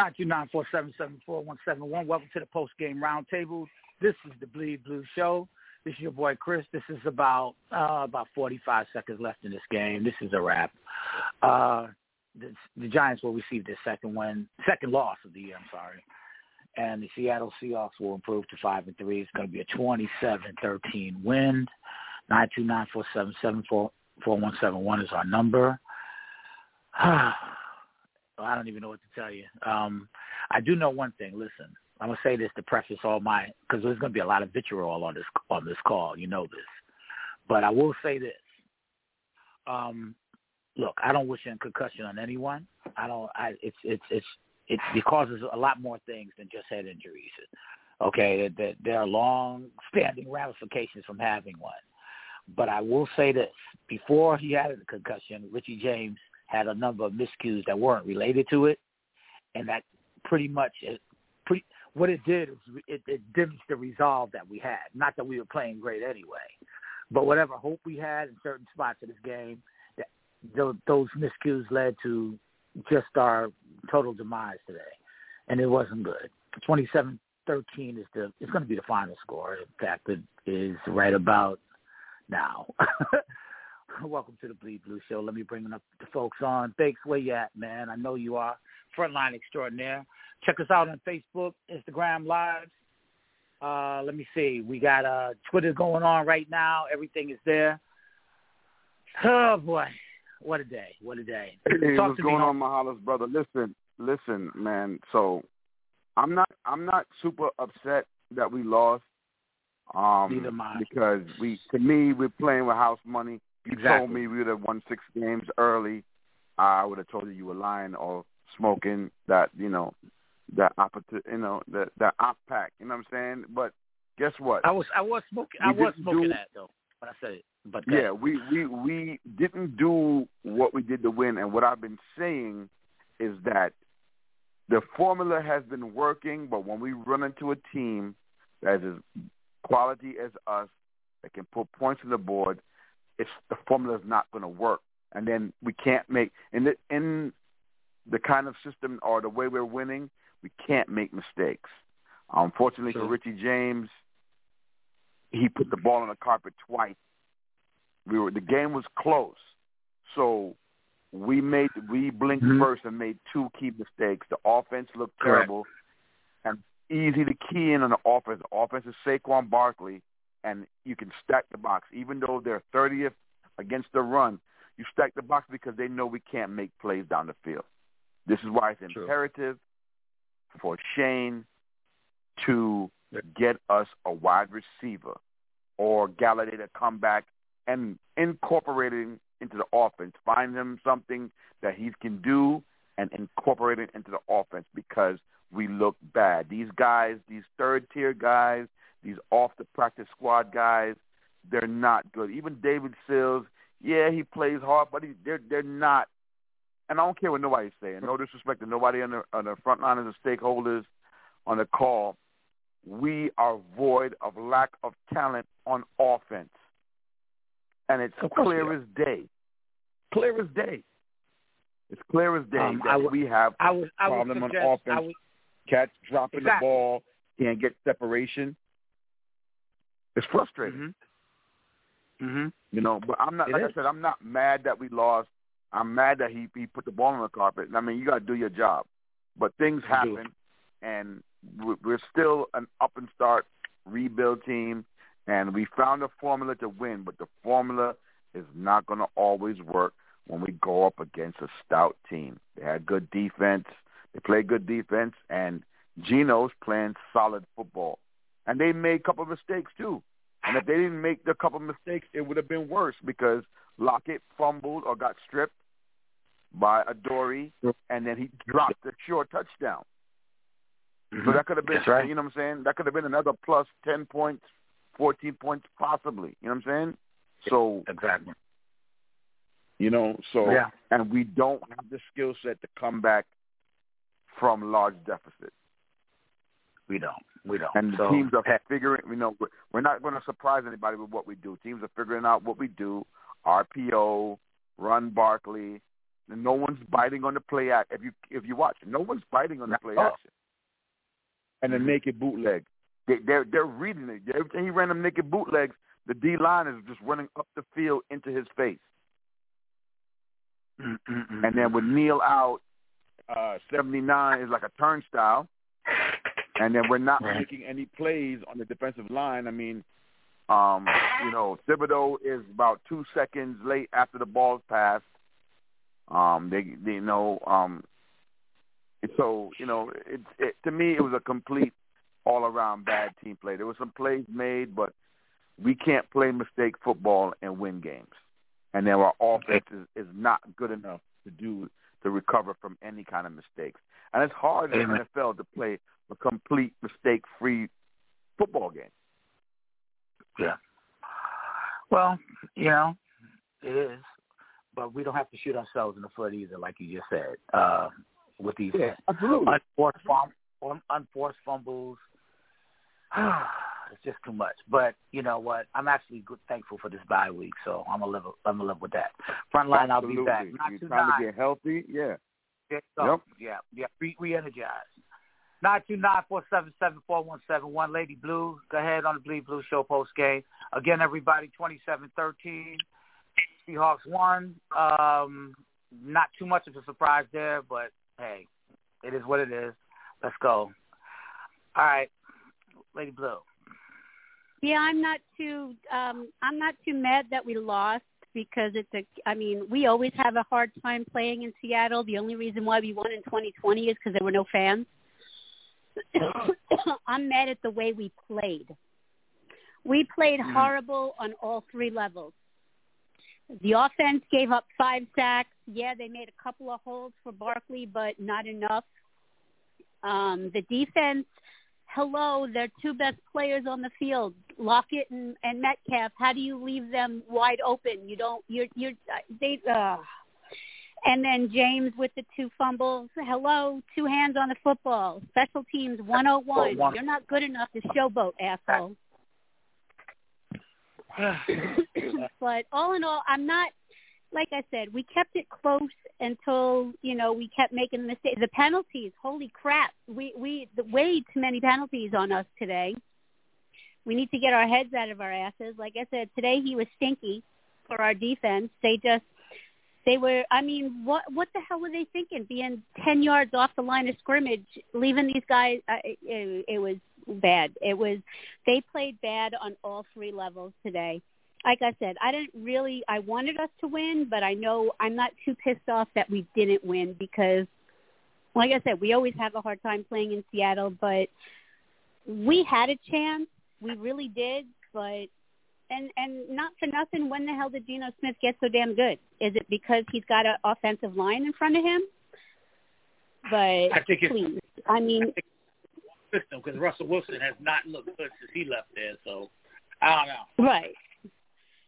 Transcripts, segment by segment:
Nine two nine four seven seven four one seven one. Welcome to the post game roundtable. This is the Bleed Blue Show. This is your boy Chris. This is about uh, about forty five seconds left in this game. This is a wrap. Uh, the, the Giants will receive their second win, second loss of the year. I'm sorry, and the Seattle Seahawks will improve to five and three. It's going to be a 27-13 win. Nine two nine four seven seven four four one seven one is our number. I don't even know what to tell you. Um, I do know one thing. Listen, I'm gonna say this to preface all my because there's gonna be a lot of vitriol on this on this call. You know this, but I will say this. Um, look, I don't wish a concussion on anyone. I don't. I it's it's it's it, it causes a lot more things than just head injuries. Okay, that there are long-standing ramifications from having one. But I will say this: before he had a concussion, Richie James had a number of miscues that weren't related to it, and that pretty much it, pretty what it did is it, it diminished the resolve that we had. Not that we were playing great anyway, but whatever hope we had in certain spots of this game, that those miscues led to just our total demise today, and it wasn't good. Twenty-seven thirteen is the it's going to be the final score. In fact, it is right about now. Welcome to the Bleed Blue Show. Let me bring up the folks on. Thanks, where you at, man? I know you are. Frontline Extraordinaire. Check us out on Facebook, Instagram Lives. Uh, let me see. We got uh, Twitter going on right now. Everything is there. Oh boy, what a day! What a day! Hey, Talk what's to going me on, Mahalas brother? Listen, listen, man. So, I'm not, I'm not super upset that we lost. Um, Neither am I. because we, to me, we're playing with house money. You Exactly. told me we would have won six games early. I would have told you you were lying or smoking that, you know, that opposite, you know, that that op pack. You know what I'm saying? But guess what? I was I was smoking I was smoking do- that though when I said it. But Yeah, we we we didn't do what we did to win, and what I've been saying is that the formula has been working, but when we run into a team that is as quality as us, that can put points on the board, it's the formula is not going to work, and then we can't make in the in the kind of system or the way we're winning, we can't make mistakes. Unfortunately for Richie James, he put the ball on the carpet twice we were the game was close, so we made we blinked Mhm. first and made two key mistakes. The offense looked Correct. terrible, and easy to key in on the offense. The offense is Saquon Barkley, and you can stack the box. Even though they're 30th against the run, you stack the box because they know we can't make plays down the field. This is why it's True. imperative for Shane to get us a wide receiver or Golladay to come back and incorporate it into the offense. Find him something that he can do and incorporate it into the offense because we look bad. These guys, these third tier guys, these off the practice squad guys, they're not good. Even David Sills, yeah, he plays hard, but he, they're they're not. And I don't care what nobody's saying. No disrespect to nobody on the on the front line of the stakeholders on the call. We are void of lack of talent on offense, and it's Of course we clear as day. Clear as day. It's clear as day Um, that would- we have I was I would problem on suggest I offense. would cats dropping Exactly. the ball, can't get separation. It's frustrating, Mhm. Mhm. you know. But I'm not It like is. I said, I'm not mad that we lost. I'm mad that he he put the ball on the carpet. I mean, you got to do your job, but things happen, and we- we're still an up and start rebuild team, and we found a formula to win. But the formula is not going to always work when we go up against a stout team. They had good defense. They play good defense, and Geno's playing solid football. And they made a couple of mistakes too. And if they didn't make the couple of mistakes, it would have been worse because Lockett fumbled or got stripped by Adoree, and then he dropped the short touchdown. Mm-hmm. So that could have been, right. you know what I'm saying? That could have been another plus 10 points, 14 points possibly. You know what I'm saying? So exactly. You know, so yeah. and we don't have the skill set to come back from large deficits. We don't. We don't. And so, teams are figuring. You know, we're not going to surprise anybody with what we do. Teams are figuring out what we do. RPO, run Barkley. And no one's biting on the play act. If you if you watch, no one's biting on the play oh. action. And the Mm-hmm. naked bootleg, they, they're they're reading it. Every time he ran them naked bootlegs, the D line is just running up the field into his face. And then with Neil out, uh, 79 is like a turnstile. And then we're not Right. making any plays on the defensive line. I mean, um, you know, Thibodeaux is about two seconds late after the ball's passed. Um, they, they you know, um, so you know, it, it to me it was a complete all-around bad team play. There were some plays made, but we can't play mistake football and win games. And then our offense is, is not good enough to do to recover from any kind of mistakes. And it's hard in the NFL to play a complete mistake-free football game. Yeah. Well, you know, it is, but we don't have to shoot ourselves in the foot either, like you just said. Uh, with these absolutely. unforced, fum- unforced fumbles, it's just too much. But you know what? I'm actually good, thankful for this bye week, so I'm gonna live. I'm gonna live with that. Front line, I'll be back. Not You're too trying nine. to get healthy, yeah. Yeah, so, yeah, yeah. Re- re-energized. Nine two nine four seven seven four one seven one. Lady Blue, go ahead on the Bleed Blue Show post game. Again, everybody, twenty seven thirteen. Seahawks won. Um, not too much of a surprise there, but hey, it is what it is. Let's go. All right, Lady Blue. Yeah, I'm not too um I'm not too mad that we lost because it's a I mean, we always have a hard time playing in Seattle. The only reason why we won in 2020 is because there were no fans. I'm mad at the way we played. We played Mhm. horrible on all three levels. The offense gave up five sacks. Yeah, they made a couple of holds for Barkley, but not enough. Um, the defense, hello, they're two best players on the field, Lockett and, and Metcalf. How do you leave them wide open? You don't. You're you're they. Uh, and then James with the two fumbles. Hello, two hands on the football. Special teams 101. One. You're not good enough to showboat, asshole. but all in all, I'm not. Like I said, we kept it close until you know we kept making mistakes. The penalties, holy crap! We we the way too many penalties on us today. We need to get our heads out of our asses. Like I said, today he was stinky for our defense. They just they were. I mean, what what the hell were they thinking? Being ten yards off the line of scrimmage, leaving these guys. Uh, it, it was bad. It was. They played bad on all three levels today like I said, I didn't really. I wanted us to win, but I know I'm not too pissed off that we didn't win because, like I said, we always have a hard time playing in Seattle. But we had a chance, we really did. But and and not for nothing, when the hell did Geno Smith get so damn good? Is it because he's got an offensive line in front of him? But I think it's please, I mean, system because Russell Wilson has not looked good since he left there. So I don't know. right.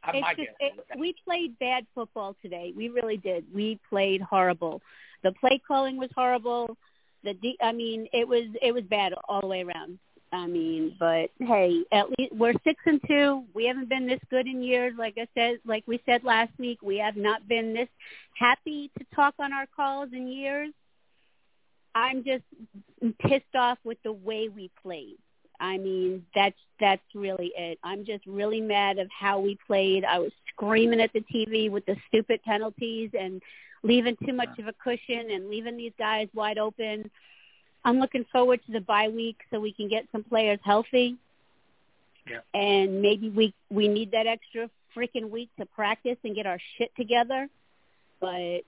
I It's just, it, we played bad football today. We really did. We played horrible. The play calling was horrible. The de- I mean, it was it was bad all the way around. I mean, but hey, at least we're six and two. We haven't been this good in years. Like I said, like we said last week, we have not been this happy to talk on our calls in years. I'm just pissed off with the way we played. I mean, that's that's really it. I'm just really mad of how we played. I was screaming at the TV with the stupid penalties and leaving too much of a cushion and leaving these guys wide open. I'm looking forward to the bye week so we can get some players healthy. Yeah. And maybe we we need that extra freaking week to practice and get our shit together. But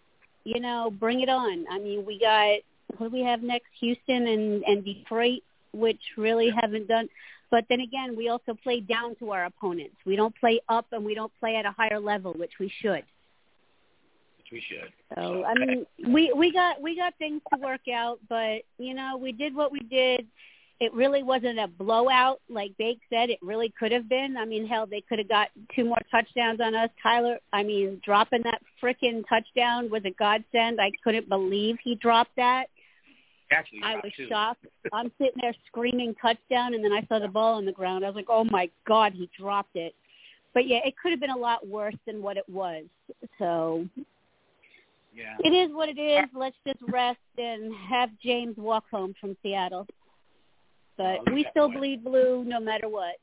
you know, bring it on. I mean, we got what do we have next? Houston and and Detroit which really haven't done. But then again, we also play down to our opponents. We don't play up and we don't play at a higher level, which we should. We should. So I mean, we we got we got things to work out, but you know, we did what we did. It really wasn't a blowout, like Bake said. It really could have been. I mean, hell, they could have got two more touchdowns on us. Tyler, I mean, dropping that frickin' touchdown was a godsend. I couldn't believe he dropped that. Actually, I was too. shocked. I'm sitting there screaming touchdown, and then I saw the ball on the ground. I was like, oh my god, he dropped it. But yeah, it could have been a lot worse than what it was. So Yeah. it is what it is. Let's just rest and have James walk home from Seattle. But Oh, we still boy. bleed blue no matter what.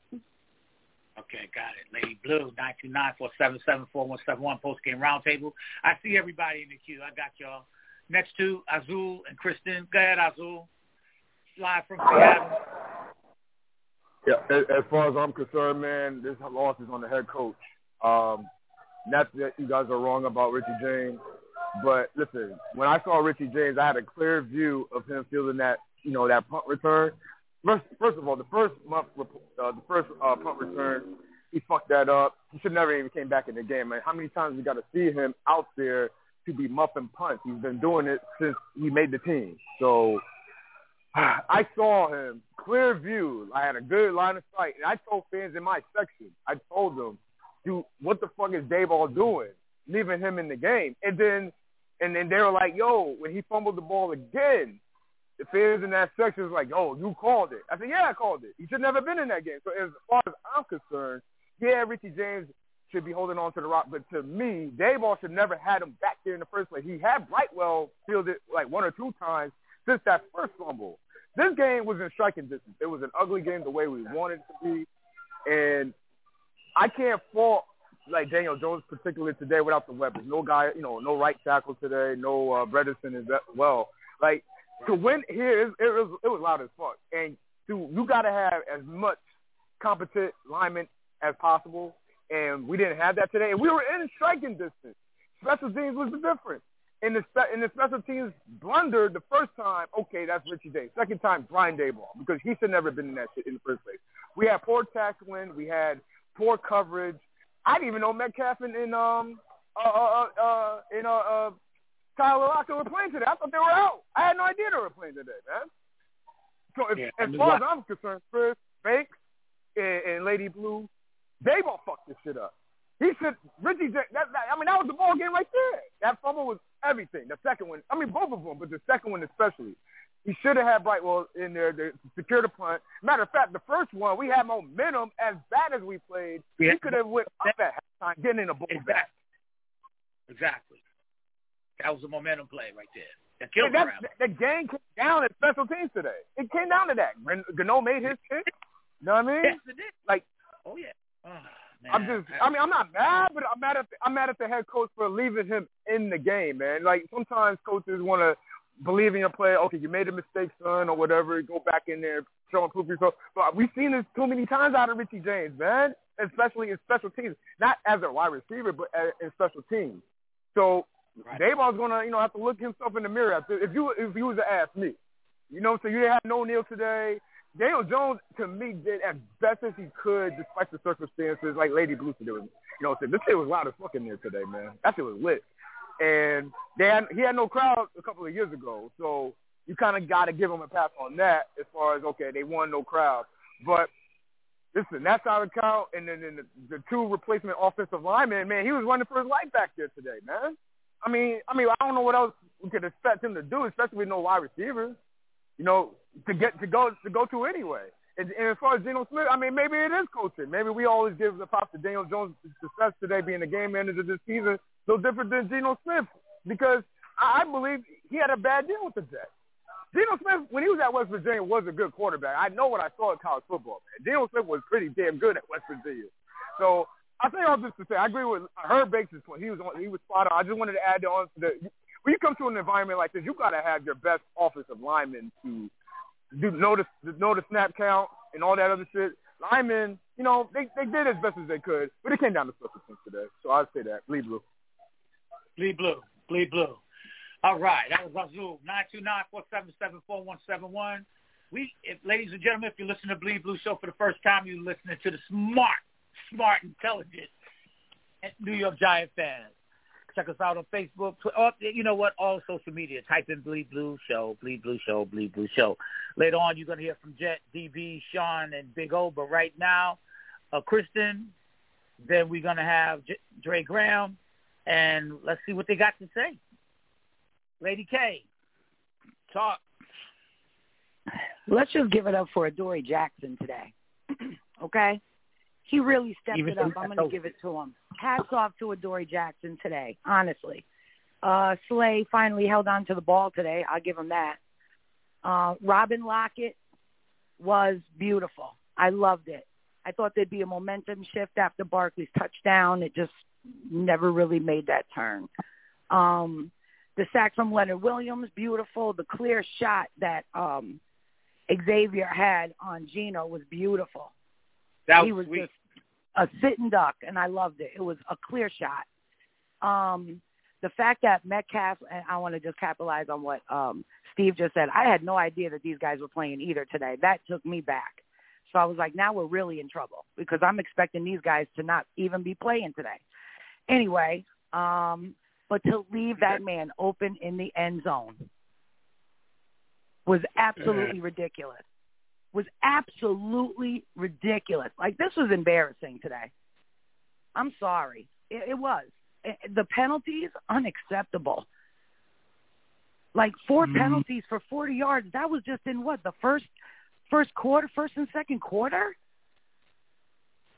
Okay, got it. Lady Blue, nine two nine four seven seven four one seven one post game roundtable. I see everybody in the queue. I got y'all. Next to Azul and Kristen. Go ahead, Azul. Live from Seattle. Yeah, as, as far as I'm concerned, man, this loss is on the head coach. Um, not that you guys are wrong about Richie James, but listen, when I saw Richie James, I had a clear view of him fielding that, you know, that punt return. First, first of all, the first month, uh, the first uh, punt return, he fucked that up. He should never even came back in the game, man. How many times we got to see him out there to be muffing punts? He's been doing it since he made the team. So I saw him clear view. I had a good line of sight, and I told fans in my section, I told them, "Dude, what the fuck is Daboll doing, leaving him in the game?" And then, and then they were like, "Yo, when he fumbled the ball again." The fans in that section was like, "Oh, you called it." I said, "Yeah, I called it. He should never been in that game." So as far as I'm concerned, yeah, Richie James should be holding on to the rock, but to me, Daboll should never had him back there in the first place. He had Brightwell fielded it like one or two times since that first fumble. This game was in striking distance. It was an ugly game the way we wanted it to be, and I can't fault like Daniel Jones particularly today without the weapons. No guy, you know, no right tackle today. No uh, Bredeson as well. Like to win here, it, it was it was loud as fuck, and to you got to have as much competent linemen as possible, and we didn't have that today. And we were in striking distance. Special teams was the difference. In the spe- in the special teams blunder the first time, okay, that's Richie Day. Second time, Brian Daboll, because he should never been in that shit in the first place. We had poor tackling, we had poor coverage. I didn't even know Metcalf and, and um uh uh uh in uh, uh Tyler Lockett were playing today. I thought they were out. I had no idea they were playing today, man. So if, Yeah, as and far as I'm concerned, Chris Banks and, and Lady Blue, Daboll fucked this shit up. He should Richie. That, that, I mean, that was the ball game right there. That fumble was everything. The second one, I mean, both of them, but the second one especially. He should have had Brightwell in there to secure the punt. Matter of fact, the first one we had momentum. As bad as we played, Yeah. he could have went up at halftime, getting in the ball back. Exactly. Exactly. That was a momentum play right there. That killed the that, the game came down at special teams today. It came down to that. When Gano made his kick, you know what I mean? Yes, it did. Like Oh yeah. Oh, man. I'm just, I mean, I'm not mad, but I'm mad at the, I'm mad at the head coach for leaving him in the game, man. Like sometimes coaches want to believe a player. Okay, you made a mistake, son, or whatever. Go back in there, show and prove yourself. But we've seen this too many times out of Richie James, man. Especially in special teams, not as a wide receiver, but in special teams. So Right. Daboll's gonna, you know, have to look himself in the mirror. If you if you was to ask me, you know, so you didn't have no Neil today. Daniel Jones, to me, did as best as he could, despite the circumstances. Like Lady Blue said, you know, said this shit was loud as fuck in there today, man. That shit was lit. And they had, he had no crowd a couple of years ago, so you kind of got to give him a pass on that. As far as okay, they won no crowd, but listen, that's out of count. And then, the, the two replacement offensive linemen, man, he was running for his life back there today, man. I mean, I mean, I don't know what else we could expect him to do, especially with no wide receivers. You know, to get to go to go to anyway. And, and as far as Geno Smith, I mean, maybe it is coaching. Maybe we always give the props to Daniel Jones' success today being the game manager this season, no different than Geno Smith, because I, believe he had a bad deal with the Jets. Geno Smith, when he was at West Virginia, was a good quarterback. I know what I saw in college football, man. Geno Smith was pretty damn good at West Virginia. So I say all this to say, I agree with Herb Bakes' point. He was on, he was spot on. I just wanted to add on to the when you come to an environment like this, you got to have your best offensive linemen to do the know the snap count and all that other shit. Linemen, you know, they they did as best as they could, but it came down to special teams today. So I'd say that bleed blue. Bleed blue. Bleed blue. All right. That was Azul. Nine two nine four seven seven four one seven one. we, if, ladies and gentlemen, if you're listening to Bleed Blue Show for the first time, you're listening to the smart, smart, intelligent New York Giant fans. Check us out on Facebook. Or, you know what? All social media. Type in Bleed Blue Show, Bleed Blue Show, Bleed Blue Show. Later on, you're going to hear from Jet, DB, Sean, and Big O. But right now, uh, Kristen, then we're going to have J- Dre Graham, and let's see what they got to say. Lady K, talk. Let's just give it up for Adoree Jackson today. okay? He really stepped Even it up. I'm going to give it to him. Hats off to Adoree Jackson today, honestly. Uh, Slay finally held on to the ball today. I'll give him that. Uh, Robin Lockett was beautiful. I loved it. I thought there'd be a momentum shift after Barkley's touchdown. It just never really made that turn. Um, the sack from Leonard Williams, beautiful. The clear shot that um, Xavier had on Geno was beautiful. That was he was sweet. just a sitting duck, and I loved it. It was a clear shot. Um, the fact that Metcalf, and I want to just capitalize on what um, Steve just said. I had no idea that these guys were playing either today. That took me back. So I was like, now we're really in trouble because I'm expecting these guys to not even be playing today. Anyway, um, but to leave that man open in the end zone was absolutely ridiculous. Was absolutely ridiculous. Like this was embarrassing today. I'm sorry. It, it was. It, the penalties unacceptable. Like 4 Mhm. penalties for 40 yards. That was just in what the first first quarter, first and second quarter.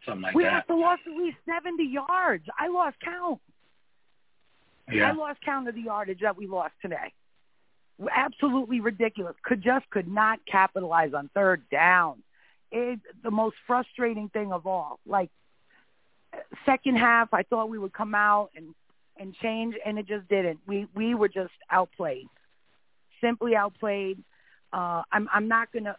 Something like we that. must have lost at least 70 yards. I lost count. Yeah. I lost count of the yardage that we lost today. Absolutely ridiculous. Could just could not capitalize on third down. It the most frustrating thing of all. Like second half, I thought we would come out and and change, and it just didn't. We we were just outplayed, simply outplayed. Uh, I'm I'm not gonna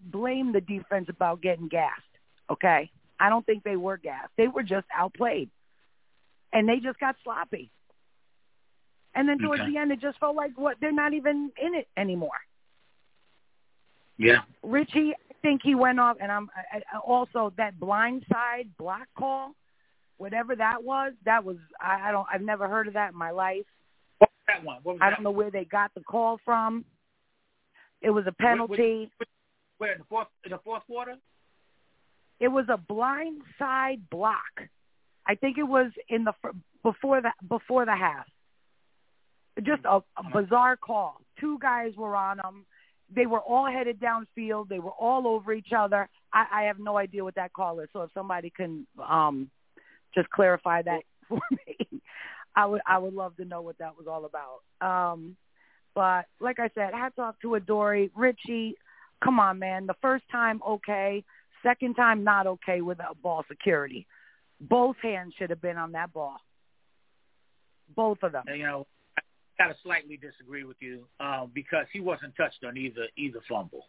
blame the defense about getting gassed. Okay, I don't think they were gassed. They were just outplayed, and they just got sloppy. And then towards Okay. the end, it just felt like what they're not even in it anymore. Yeah. Richie, I think he went off, and I'm I, I, also that blind side block call, whatever that was. That was I, I don't I've never heard of that in my life. What was that one? What was I that? don't know where they got the call from. It was a where- penalty. Where in the fourth in the fourth quarter? It was a blind side block. I think it was in the before the before the half. Just a, a bizarre call. Two guys were on them. They were all headed downfield. They were all over each other. I, I have no idea what that call is. So if somebody can um, just clarify that for me, I would I would love to know what that was all about. Um, but like I said, hats off to Adoree, Richie. Come on, man. The first time, okay. Second time, not okay without ball security. Both hands should have been on that ball. Both of them. You know, I gotta slightly disagree with you um, because he wasn't touched on either either fumble.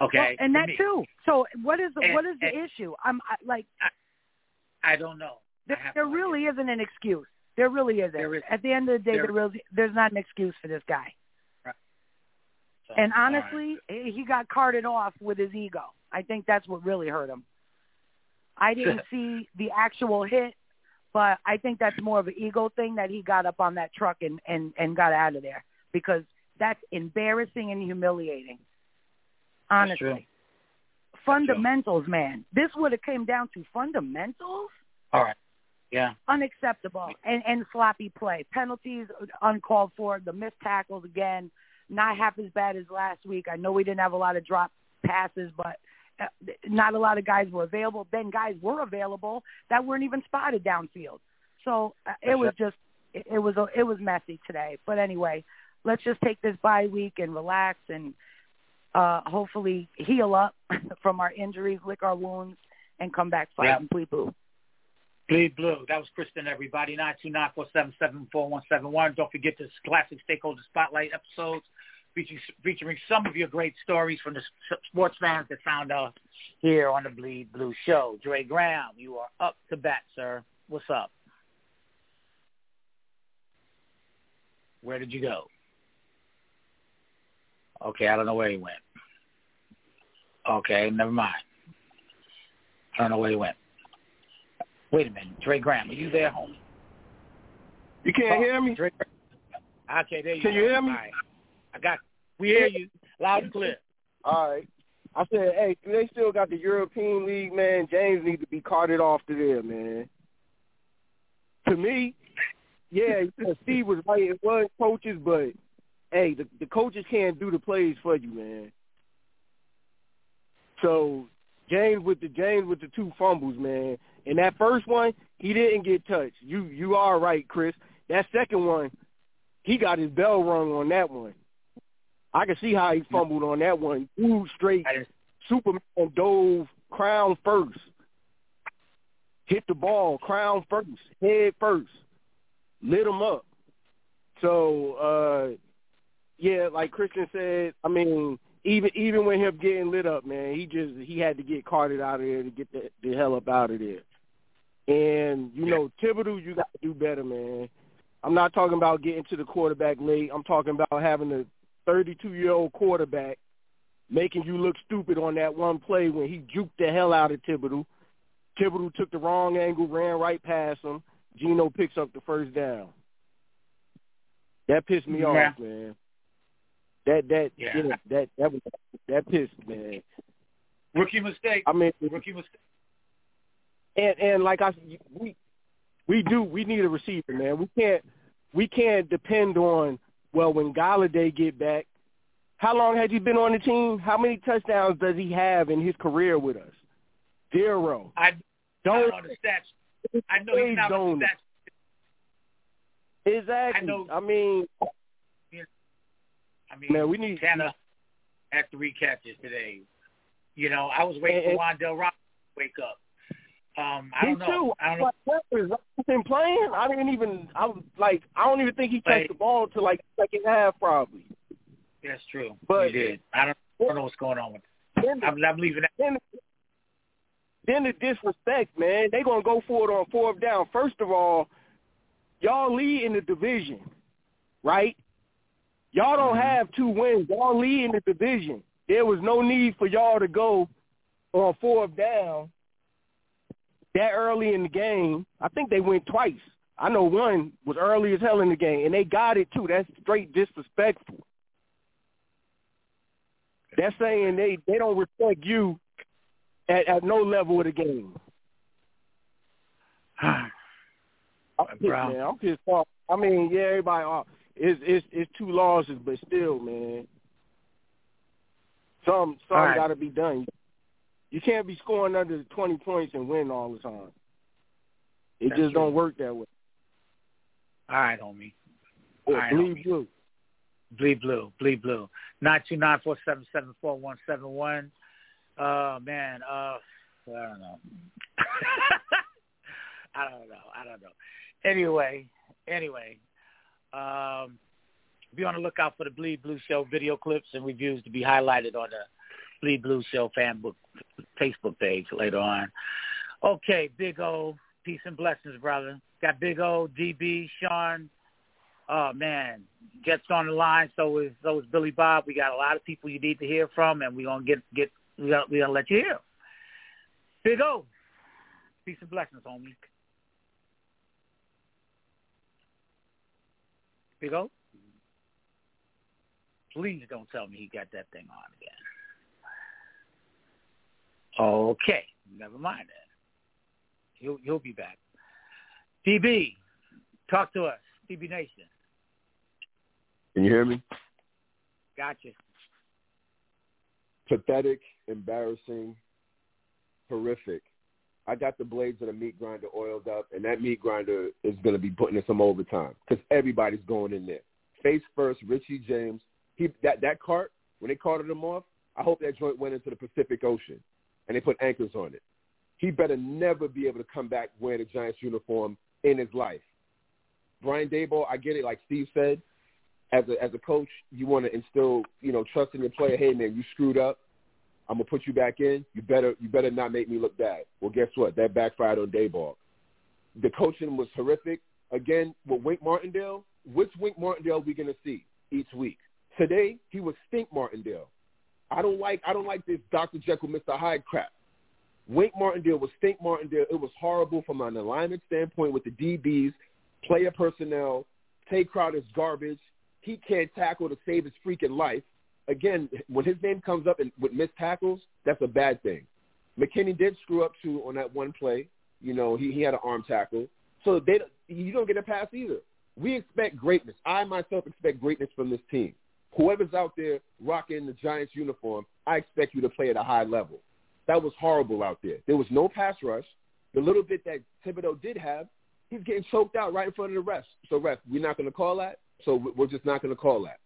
Okay, Well, and that me. too. So what is the, And- what is the issue? I'm I, like I don't know. there, there really isn't an excuse. There really isn't. There is- At the end of the day, there- there really, there's not an excuse for this guy. So, And all right. honestly, he got carted off with his ego. I think that's what really hurt him. I didn't see the actual hit, but I think that's more of an ego thing that he got up on that truck and and and got out of there because that's embarrassing and humiliating. Honestly. Fundamentals, man. This would have came down to fundamentals. all right, yeah, unacceptable and and sloppy play. Penalties uncalled for. The missed tackles again, not half as bad as last week. I know we didn't have a lot of drop passes, but not a lot of guys were available. Then guys were available that weren't even spotted downfield. So uh, it was just it, it was a, it was messy today. But anyway, let's just take this bye week and relax and uh hopefully heal up from our injuries, lick our wounds, and come back fighting bleed blue. Bleed Blue. That was Kristen, everybody. Nine two nine four seven seven four one seven one. Don't forget this classic stakeholder spotlight episodes featuring, featuring some of your great stories from the s- sports fans that found us here on the Bleed Blue Show. Dre Graham, you are up to bat, sir. What's up? Where did you go? Okay, I don't know where he went. Okay, never mind. I don't know where he went. Wait a minute, Dre Graham, are you there, home? You can't oh, hear me. Dre, okay, there you Can go. you hear me? I got. We hear you loud and clear. All right. I said, hey, they still got the European League, man. James needs to be carted off to there, man. To me, yeah, Steve was right. It was coaches, but hey, the, the coaches can't do the plays for you, man. So James with the James with the two fumbles, man. And that first one, he didn't get touched. You you are right, Chris. That second one, he got his bell rung on that one. I can see how he fumbled on that one. Two straight Superman dove crown first. Hit the ball, crown first, head first. Lit him up. So, uh yeah, like Christian said, I mean, even even with him getting lit up, man, he just he had to get carted out of there to get the, the hell up out of there. And you know, Thibodeaux, you got to do better, man. I'm not talking about getting to the quarterback late. I'm talking about having a 32 year old quarterback making you look stupid on that one play when he juked the hell out of Thibodeaux. Thibodeaux took the wrong angle, ran right past him. Geno picks up the first down. That pissed me Yeah. off, man. That that Yeah. yeah, that that was that pissed man. Rookie mistake. I mean, Rookie mistake. and and like I we we do we need a receiver, man. We can't we can't depend on well when Golladay get back. How long has he been on the team? How many touchdowns does he have in his career with us? Zero. I Don't know the stats. I know he's not on the stats. Exactly. I know- I mean, I mean, Man, we need- Tanner had three catches today. You know, I was waiting And- for Wan'Dale Rob to wake up. Um, I me don't know. too. I don't know. Is playing? I didn't even. I was like, I don't even think he touched Like- the ball till like second half, probably. That's true. But- he did. I don't, I don't know what's going on with. I'm, I'm leaving that. then, then the disrespect, man. They gonna go for it on fourth down. First of all, y'all lead in the division, right? Y'all don't have two wins. Y'all lead in the division. There was no need for y'all to go on fourth down that early in the game. I think they went twice. I know one was early as hell in the game, and they got it too. That's straight disrespectful. That's saying they they don't respect you at, at no level of the game. I'm pissed, Brown. man. I'm pissed off. I mean, yeah, everybody. Uh, it's it's it's two losses, but still, man. Some some right. got to be done. You can't be scoring under twenty points and win all the time. It That's just true. don't work that way. All right, homie. All right, believe homie. you. Bleed blue, bleed blue. Nine two nine four seven seven four one seven one. Uh man, uh I don't know. I don't know. I don't know. Anyway, anyway, um be on the lookout for the Bleed Blue Show video clips and reviews to be highlighted on the Bleed Blue Show fan book Facebook page later on. Okay, Big O, peace and blessings, brother. Got Big O, DB, Sean, oh man, gets on the line. So is so is Billy Bob. We got a lot of people you need to hear from, and we're gonna get get we gonna we gonna let you hear. Big O, peace and blessings, homie. Big O, please don't tell me he got that thing on again. Okay, never mind that. He'll he'll be back. DB, talk to us. DB Nation. Can you hear me? Gotcha. Pathetic, embarrassing, horrific. I got the blades of the meat grinder oiled up, and that meat grinder is going to be putting in some overtime because everybody's going in there. Face first, Richie James. He that that cart when they carted him off. I hope that joint went into the Pacific Ocean, and they put anchors on it. He better never be able to come back wearing a Giants uniform in his life. Brian Daboll, I get it. Like Steve said, as a as a coach, you want to instill you know trust in your player. Hey man, you screwed up. I'm gonna put you back in. You better you better not make me look bad. Well, guess what? That backfired on Daboll. The coaching was horrific. Again, with Wink Martindale, which Wink Martindale are we gonna see each week? Today, he was Stink Martindale. I don't like I don't like this Dr. Jekyll, Mr. Hyde crap. Wink Martindale was Stink Martindale. It was horrible from an alignment standpoint with the DBs, player personnel. Tae Crowder's garbage. He can't tackle to save his freaking life. Again, when his name comes up and with missed tackles, that's a bad thing. McKinney did screw up too on that one play. You know, he, he had an arm tackle. So they you don't get a pass either. We expect greatness. I myself expect greatness from this team. Whoever's out there rocking the Giants uniform, I expect you to play at a high level. That was horrible out there. There was no pass rush. The little bit that Thibodeaux did have, he's getting choked out right in front of the refs. So refs, we're not going to call that. So we're just not going to call that.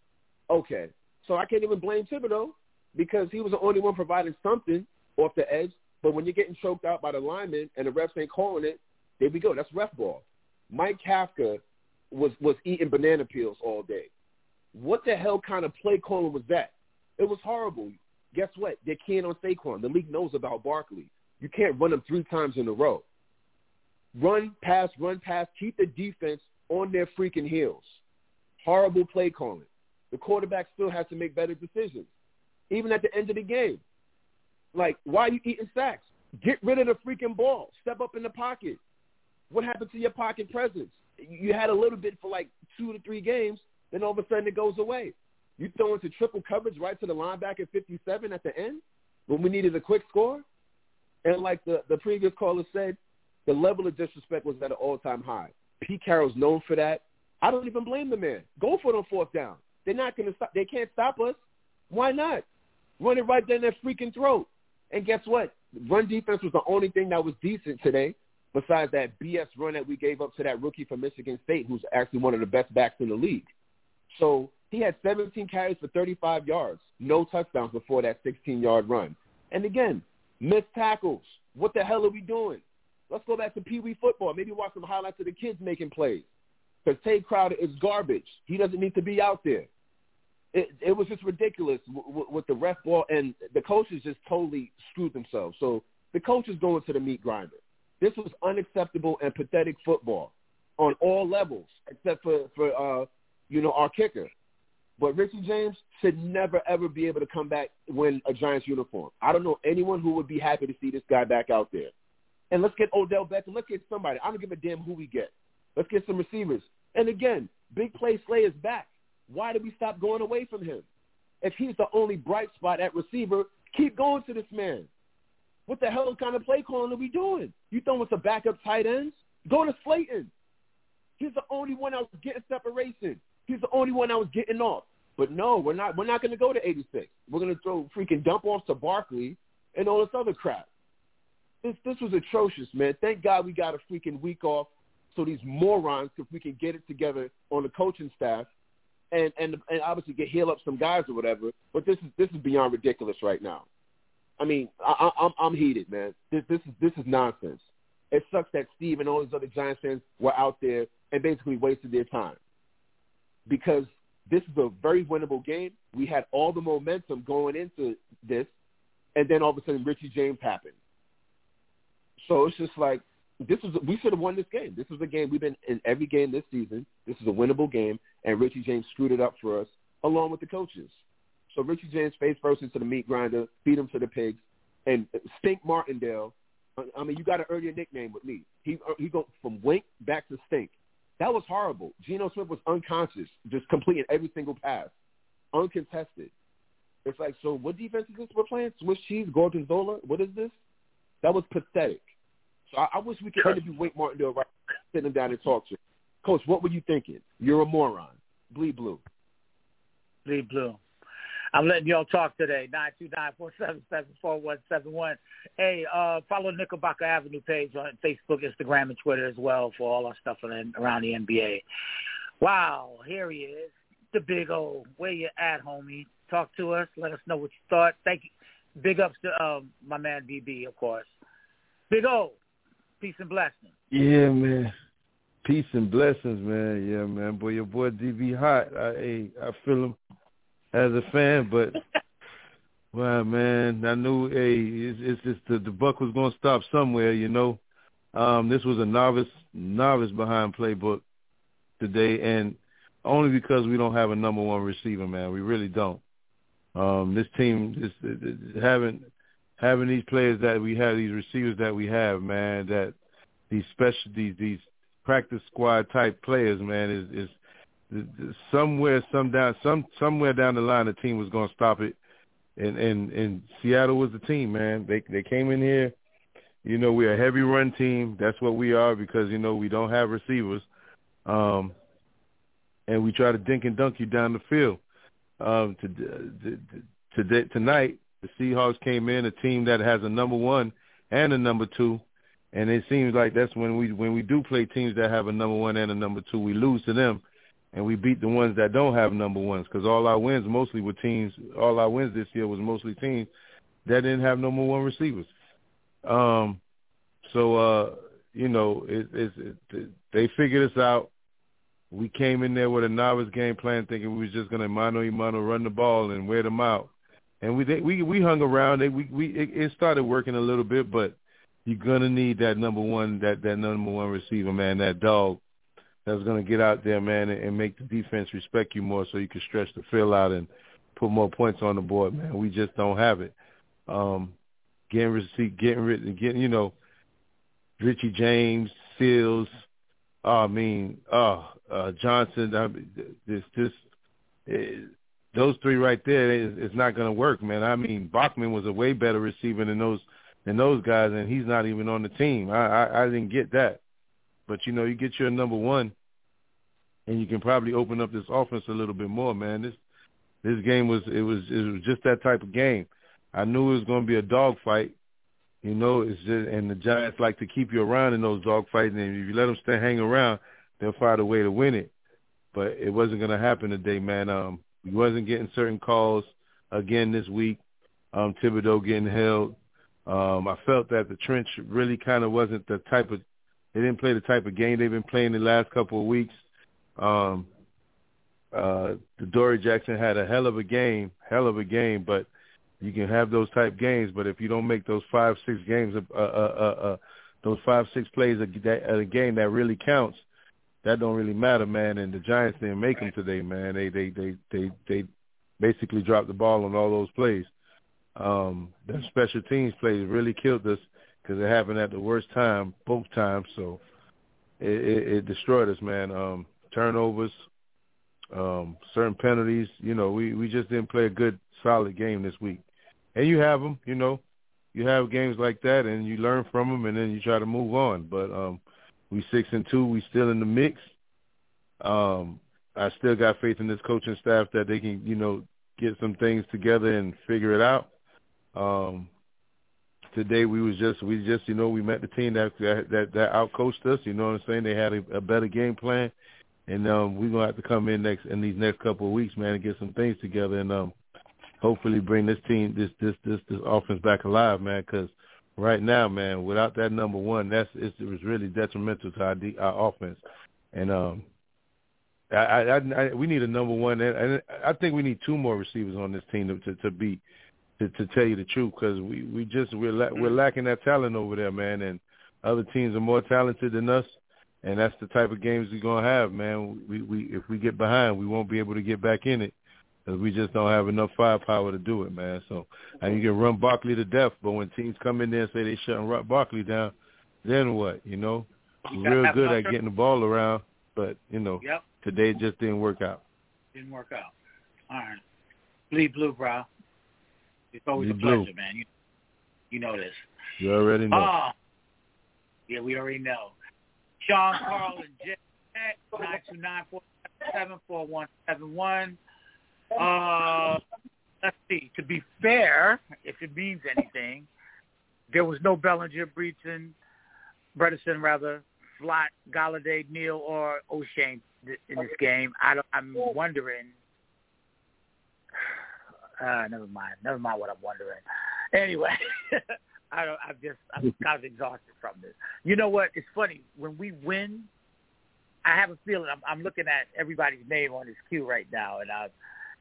Okay. So I can't even blame Thibodeaux because he was the only one providing something off the edge. But when you're getting choked out by the lineman and the refs ain't calling it, there we go. That's ref ball. Mike Kafka was was eating banana peels all day. What the hell kind of play calling was that? It was horrible. Guess what? They're keying on Saquon. The league knows about Barkley. You can't run them three times in a row. Run, pass, run, pass. Keep the defense on their freaking heels. Horrible play calling. The quarterback still has to make better decisions, even at the end of the game. Like, why are you eating sacks? Get rid of the freaking ball. Step up in the pocket. What happened to your pocket presence? You had a little bit for like two to three games, then all of a sudden it goes away. You throw into triple coverage right to the linebacker 57 at the end when we needed a quick score. And like the, the previous caller said, the level of disrespect was at an all-time high. Pete Carroll's known for that. I don't even blame the man. Go for it on fourth down. They're not going to stop. They can't stop us. Why not? Run it right down their freaking throat. And guess what? Run defense was the only thing that was decent today besides that BS run that we gave up to that rookie from Michigan State who's actually one of the best backs in the league. So he had 17 carries for 35 yards, no touchdowns before that 16-yard run. And again, missed tackles. What the hell are we doing? Let's go back to Pee Wee football. Maybe watch some highlights of the kids making plays. Because Tae Crowder is garbage. He doesn't need to be out there. It, it was just ridiculous with the ref ball, and the coaches just totally screwed themselves. So the coaches going to the meat grinder. This was unacceptable and pathetic football on all levels, except for for uh, you know our kicker. But Richie James should never ever be able to come back when a Giants uniform. I don't know anyone who would be happy to see this guy back out there. And let's get Odell Beckham. Let's get somebody. I don't give a damn who we get. Let's get some receivers. And again, big play Slay is back. Why did we stop going away from him? If he's the only bright spot at receiver, keep going to this man. What the hell kind of play calling are we doing? You throwing a backup tight ends? Go to Slayton. He's the only one was getting separation. He's the only one that was getting off. But no, we're not. We're not going to go to 86. We're going to throw freaking dump offs to Barkley and all this other crap. This this was atrocious, man. Thank God we got a freaking week off, so these morons, if we can get it together on the coaching staff, and and and obviously get heal up some guys or whatever. But this is this is beyond ridiculous right now. I mean, I, I, I'm I'm heated, man. This this is this is nonsense. It sucks that Steve and all these other Giants fans were out there and basically wasted their time because this is a very winnable game. We had all the momentum going into this, and then all of a sudden Richie James happened. So it's just like this is we should have won this game. This is a game we've been in every game this season. This is a winnable game, and Richie James screwed it up for us along with the coaches. So Richie James face first into the meat grinder, feed him to the pigs, and Stink Martindale. I mean, you got to earn your nickname with me. He he go from Wink back to Stink. That was horrible. Geno Smith was unconscious, just completing every single pass, uncontested. It's like, so what defense is this we're playing? Swiss cheese, Gorgonzola? What is this? That was pathetic. So I, I wish we could interview Wink Martindale right sit him down and talk to him. Coach, what were you thinking? You're a moron. Bleed blue. Bleed blue. I'm letting y'all talk today. Nine two nine four seven seven four one seven one. Hey, uh, follow Knickerbocker Avenue page on Facebook, Instagram, and Twitter as well for all our stuff around the NBA. Wow, here he is, the big O. Where you at, homie? Talk to us. Let us know what you thought. Thank you. Big ups to um, my man BB, of course. Big O, peace and blessings. Yeah, man. Peace and blessings, man. Yeah, man. Boy, your boy DB hot. I, I feel him as a fan, but well, man, I knew hey, it's, it's just the, the buck was going to stop somewhere, you know. Um, this was a novice novice behind playbook today, and only because we don't have a number one receiver, man. We really don't. Um, this team is having having these players that we have, these receivers that we have, man. That these special these these practice squad type players, man, is is somewhere some down some somewhere down the line the team was going to stop it. And and and Seattle was the team man. They they came in here. You know we're a heavy run team. That's what we are because you know we don't have receivers. Um and we try to dink and dunk you down the field. Um to, to, to, to tonight the Seahawks came in a team that has a number 1 and a number 2 and it seems like that's when we when we do play teams that have a number 1 and a number 2 we lose to them and we beat the ones that don't have number ones because all our wins mostly were teams. All our wins this year was mostly teams that didn't have number one receivers. Um, so uh, you know, it, it, it, they figured us out. We came in there with a novice game plan, thinking we was just gonna mano y mano run the ball and wear them out. And we they, we we hung around. They, we we it, it started working a little bit, but you're gonna need that number one that that number one receiver, man, that dog that's going to get out there, man, and, make the defense respect you more, so you can stretch the field out and put more points on the board, man. We just don't have it. Um, getting receipt, getting rid, getting you know, Richie James, Sills. Oh, I mean, oh, uh, Johnson. I this this. It, eh, those three right there is, is not going to work, man. I mean, Bachman was a way better receiver than those than those guys, and he's not even on the team. I I, I didn't get that, but you know, you get your number one, and you can probably open up this offense a little bit more, man. This this game was it was it was just that type of game. I knew it was going to be a dogfight. You know, it's just and the Giants like to keep you around in those dogfights, and if you let them stay hang around, they'll find a way to win it. But it wasn't going to happen today, man. Um, we wasn't getting certain calls again this week. Um, Thibodeaux getting held. Um, I felt that the trench really kind of wasn't the type of they didn't play the type of game they've been playing the last couple of weeks. Um, uh, Adoree' Jackson had a hell of a game, hell of a game, but you can have those type games, but if you don't make those five, six games, uh, uh, uh, uh, those five, six plays a, a game that really counts, that don't really matter, man. And the Giants didn't make them today, man. They, they, they, they, they basically dropped the ball on all those plays. Um, the special teams plays really killed us because it happened at the worst time, both times. So it, it, it destroyed us, man. Um, turnovers, um, certain penalties. You know, we we just didn't play a good solid game this week. And you have them, you know, you have games like that, and you learn from them, and then you try to move on. But um, we six and two, we still in the mix. Um, I still got faith in this coaching staff that they can, you know, get some things together and figure it out. Um, today we was just we just you know we met the team that that that outcoached us. You know what I'm saying? They had a, a better game plan, and um, we're gonna have to come in next in these next couple of weeks, man, and get some things together, and um, hopefully bring this team, this this this this offense back alive, man. Because right now, man, without that number one, that's it's, it was really detrimental to our our offense, and um, I, I, I we need a number one, and, I think we need two more receivers on this team to to, to be to, to tell you the truth, because we we just we're la- we're lacking that talent over there, man, and other teams are more talented than us and that's the type of games we're gonna have, man. We we if we get behind, we won't be able to get back in it because we just don't have enough firepower to do it, man. So and you can run Barkley to death, but when teams come in there and say they shutting Barkley down, then what? You know, we're real good at getting the ball around, but you know, yep. today just didn't work out. Didn't work out. All right, bleed blue, bro. It's always Bleed a pleasure, blue. man. You you know this. You already know. Oh, yeah, we already know. Sean, Carl, and Jack, nine two nine four seven four one seven one. Uh, let's see. To be fair, if it means anything, there was no Bellinger, Breeton, Bredeson, rather, Flott, Golladay, Neal, or O'Shane in this game. I don't, I'm wondering. Uh, never mind. Never mind what I'm wondering. Anyway, I don't, I'm just I'm kind of exhausted from this. You know what? It's funny when we win. I have a feeling I'm, I'm looking at everybody's name on this queue right now, and I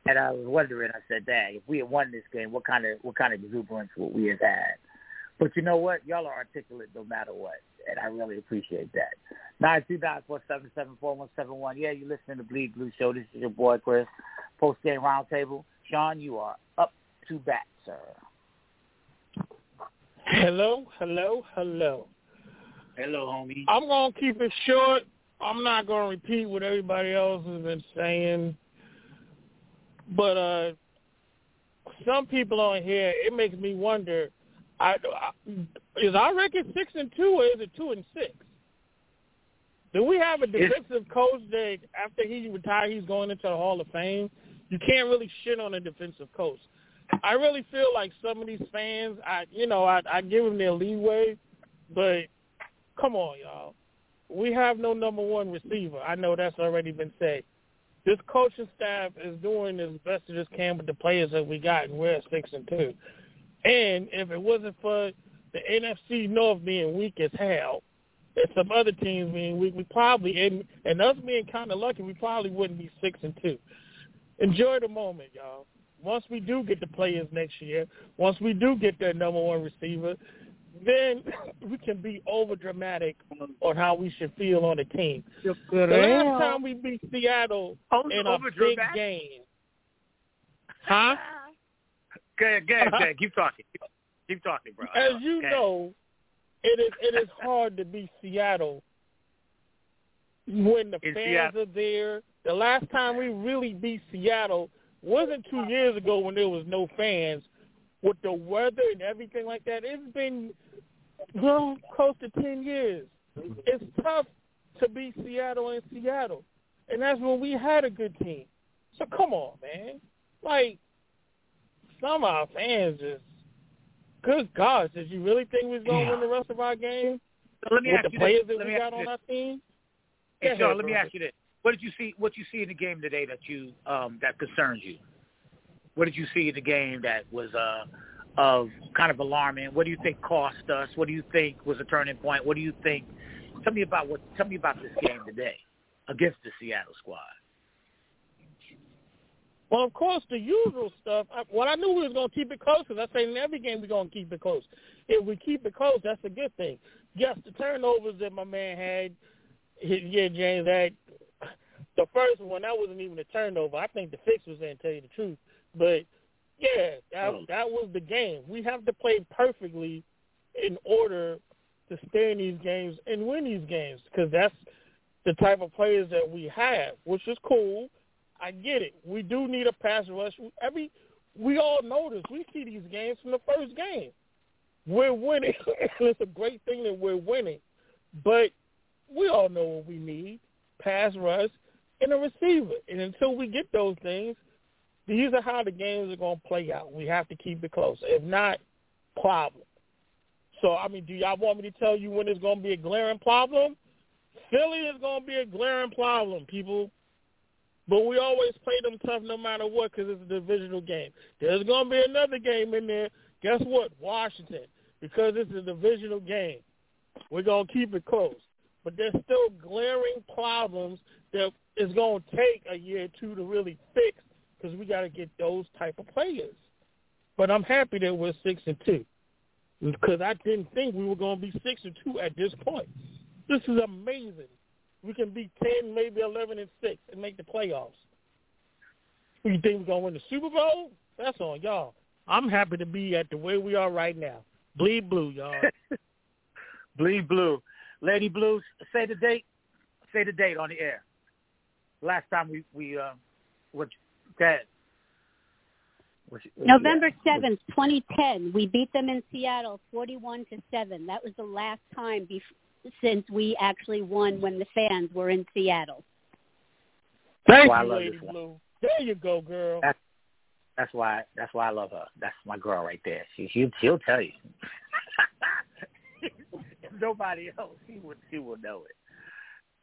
and I was wondering. I said, "Dang, if we had won this game, what kind of what kind of exuberance would we have had?" But you know what? Y'all are articulate no matter what, and I really appreciate that. Nine two nine four seven seven four one seven one. Yeah, you're listening to Bleed Blue Show. This is your boy Chris. Post game roundtable. Sean, you are up to bat, sir. Hello, hello, hello. Hello, homie. I'm gonna keep it short. I'm not gonna repeat what everybody else has been saying, but uh, some people on here, it makes me wonder: I, I, is our record six and two, or is it two and six? Do we have a defensive coach that after he retired, he's going into the Hall of Fame? You can't really shit on a defensive coach. I really feel like some of these fans, I you know, I, I give them their leeway, but come on, y'all. We have no number one receiver. I know that's already been said. This coaching staff is doing as best as it can with the players that we got, and we're at six and two. And if it wasn't for the NFC North being weak as hell, and some other teams being weak, we probably and and us being kind of lucky, we probably wouldn't be six and two. Enjoy the moment, y'all. Once we do get the players next year, once we do get that number one receiver, then we can be over dramatic on how we should feel on the team. The last time we beat Seattle oh, in a big game, huh? Go ahead, go ahead, go ahead. Keep talking. Keep talking, bro. As you know, it is it is hard to beat Seattle when the In fans Seattle. are there. The last time we really beat Seattle wasn't two years ago when there was no fans. With the weather and everything like that, it's been well close to ten years. It's tough to beat Seattle in Seattle, and that's when we had a good team. So come on, man. Like some of our fans just, good God, did you really think we was gonna win the rest of our game So let me with ask the you players this. that Let we got on this. our team? Hey, Sean, let me ask you this: What did you see? What you see in the game today that you um, that concerns you? What did you see in the game that was uh, of kind of alarming? What do you think cost us? What do you think was a turning point? What do you think? Tell me about what. Tell me about this game today against the Seattle squad. Well, of course, the usual stuff. Well, I knew we was going to keep it close because I say in every game we're going to keep it close. If we keep it close, that's a good thing. Yes, the turnovers that my man had, yeah, James, that the first one that wasn't even a turnover. I think the fix was there, to tell you the truth. But yeah, that Oh. that was the game. We have to play perfectly in order to stay in these games and win these games because that's the type of players that we have, which is cool. I get it. We do need a pass rush. Every we all know this. We see these games from the first game. We're winning. it's a great thing that we're winning. But we all know what we need. Pass rush and a receiver. And until we get those things, these are how the games are going to play out. We have to keep it close. If not, problem. So, I mean, do y'all want me to tell you when it's going to be a glaring problem? Philly is going to be a glaring problem, people. But we always play them tough no matter what because it's a divisional game. There's going to be another game in there. Guess what? Washington. Because it's a divisional game. We're going to keep it close. But there's still glaring problems that is going to take a year or two to really fix because we got to get those type of players. But I'm happy that we're six and two because I didn't think we were going to be six and two at this point. This is amazing. We can be ten, maybe eleven and six, and make the playoffs. You think we're gonna win the Super Bowl? That's on y'all. I'm happy to be at the way we are right now. Bleed blue, y'all. Bleed blue, Lady Blue. Say the date. Say the date on the air. Last time we we uh, what? Dad. What you- what you November seventh, twenty ten. We beat them in Seattle, forty-one to seven. That was the last time bef- since we actually won when the fans were in Seattle. Thank you, Lady. Blue. There you go, girl. That's that's why that's why I love her. That's my girl right there. She she she'll tell you. nobody else, she would she will know it.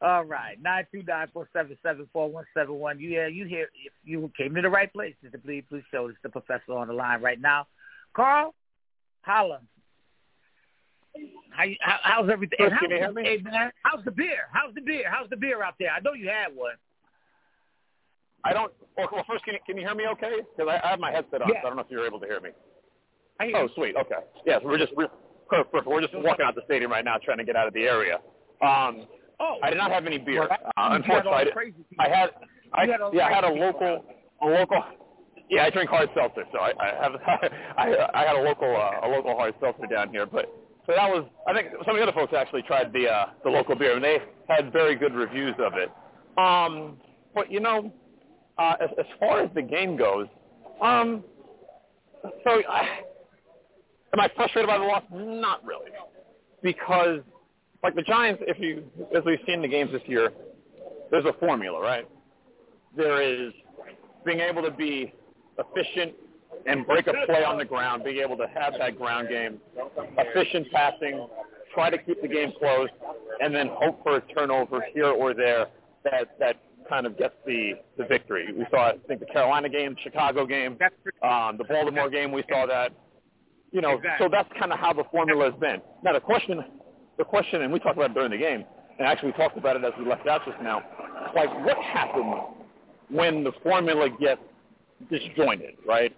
All right, nine two nine four seven seven four one seven one. You yeah, you hear if you came to the right place. It's the Bleed Blue Show. It's the professor on the line right now. Carl, holla. How, you- how how's everything? Chris, and can you how's, me? Hey man, how's the beer? How's the beer? How's the beer out there? I know you had one. I don't. Well, well first, can you, can you hear me okay? Because I, I have my headset on, Yeah. so I don't know if you're able to hear me. I hear Oh, you. sweet. Okay. Yes, we're just we're, perfect. We're just walking out the stadium right now, trying to get out of the area. Um, Oh, I did not have any beer. Well, Uh, unfortunately, I, the did- crazy people. I had I yeah I had a local a local Yeah, I drink hard seltzer, so I, I have I I had a local uh, a local hard seltzer down here, but so that was I think some of the other folks actually tried the uh, the local beer and they had very good reviews of it. Um, but you know, uh, as, as far as the game goes, um, so I, am I frustrated by the loss? Not really, because like the Giants, if you as we've seen the games this year, there's a formula, right? There is being able to be efficient and break a play on the ground, being able to have that ground game, efficient passing, try to keep the game close, and then hope for a turnover here or there that that kind of gets the the victory. We saw, I think, the Carolina game, Chicago game, um, the Baltimore game. We saw that. You know, so that's kind of how the formula has been. Now the question, the question, and we talked about it during the game, and actually we talked about it as we left out just now. Like, what happens when the formula gets disjointed, right?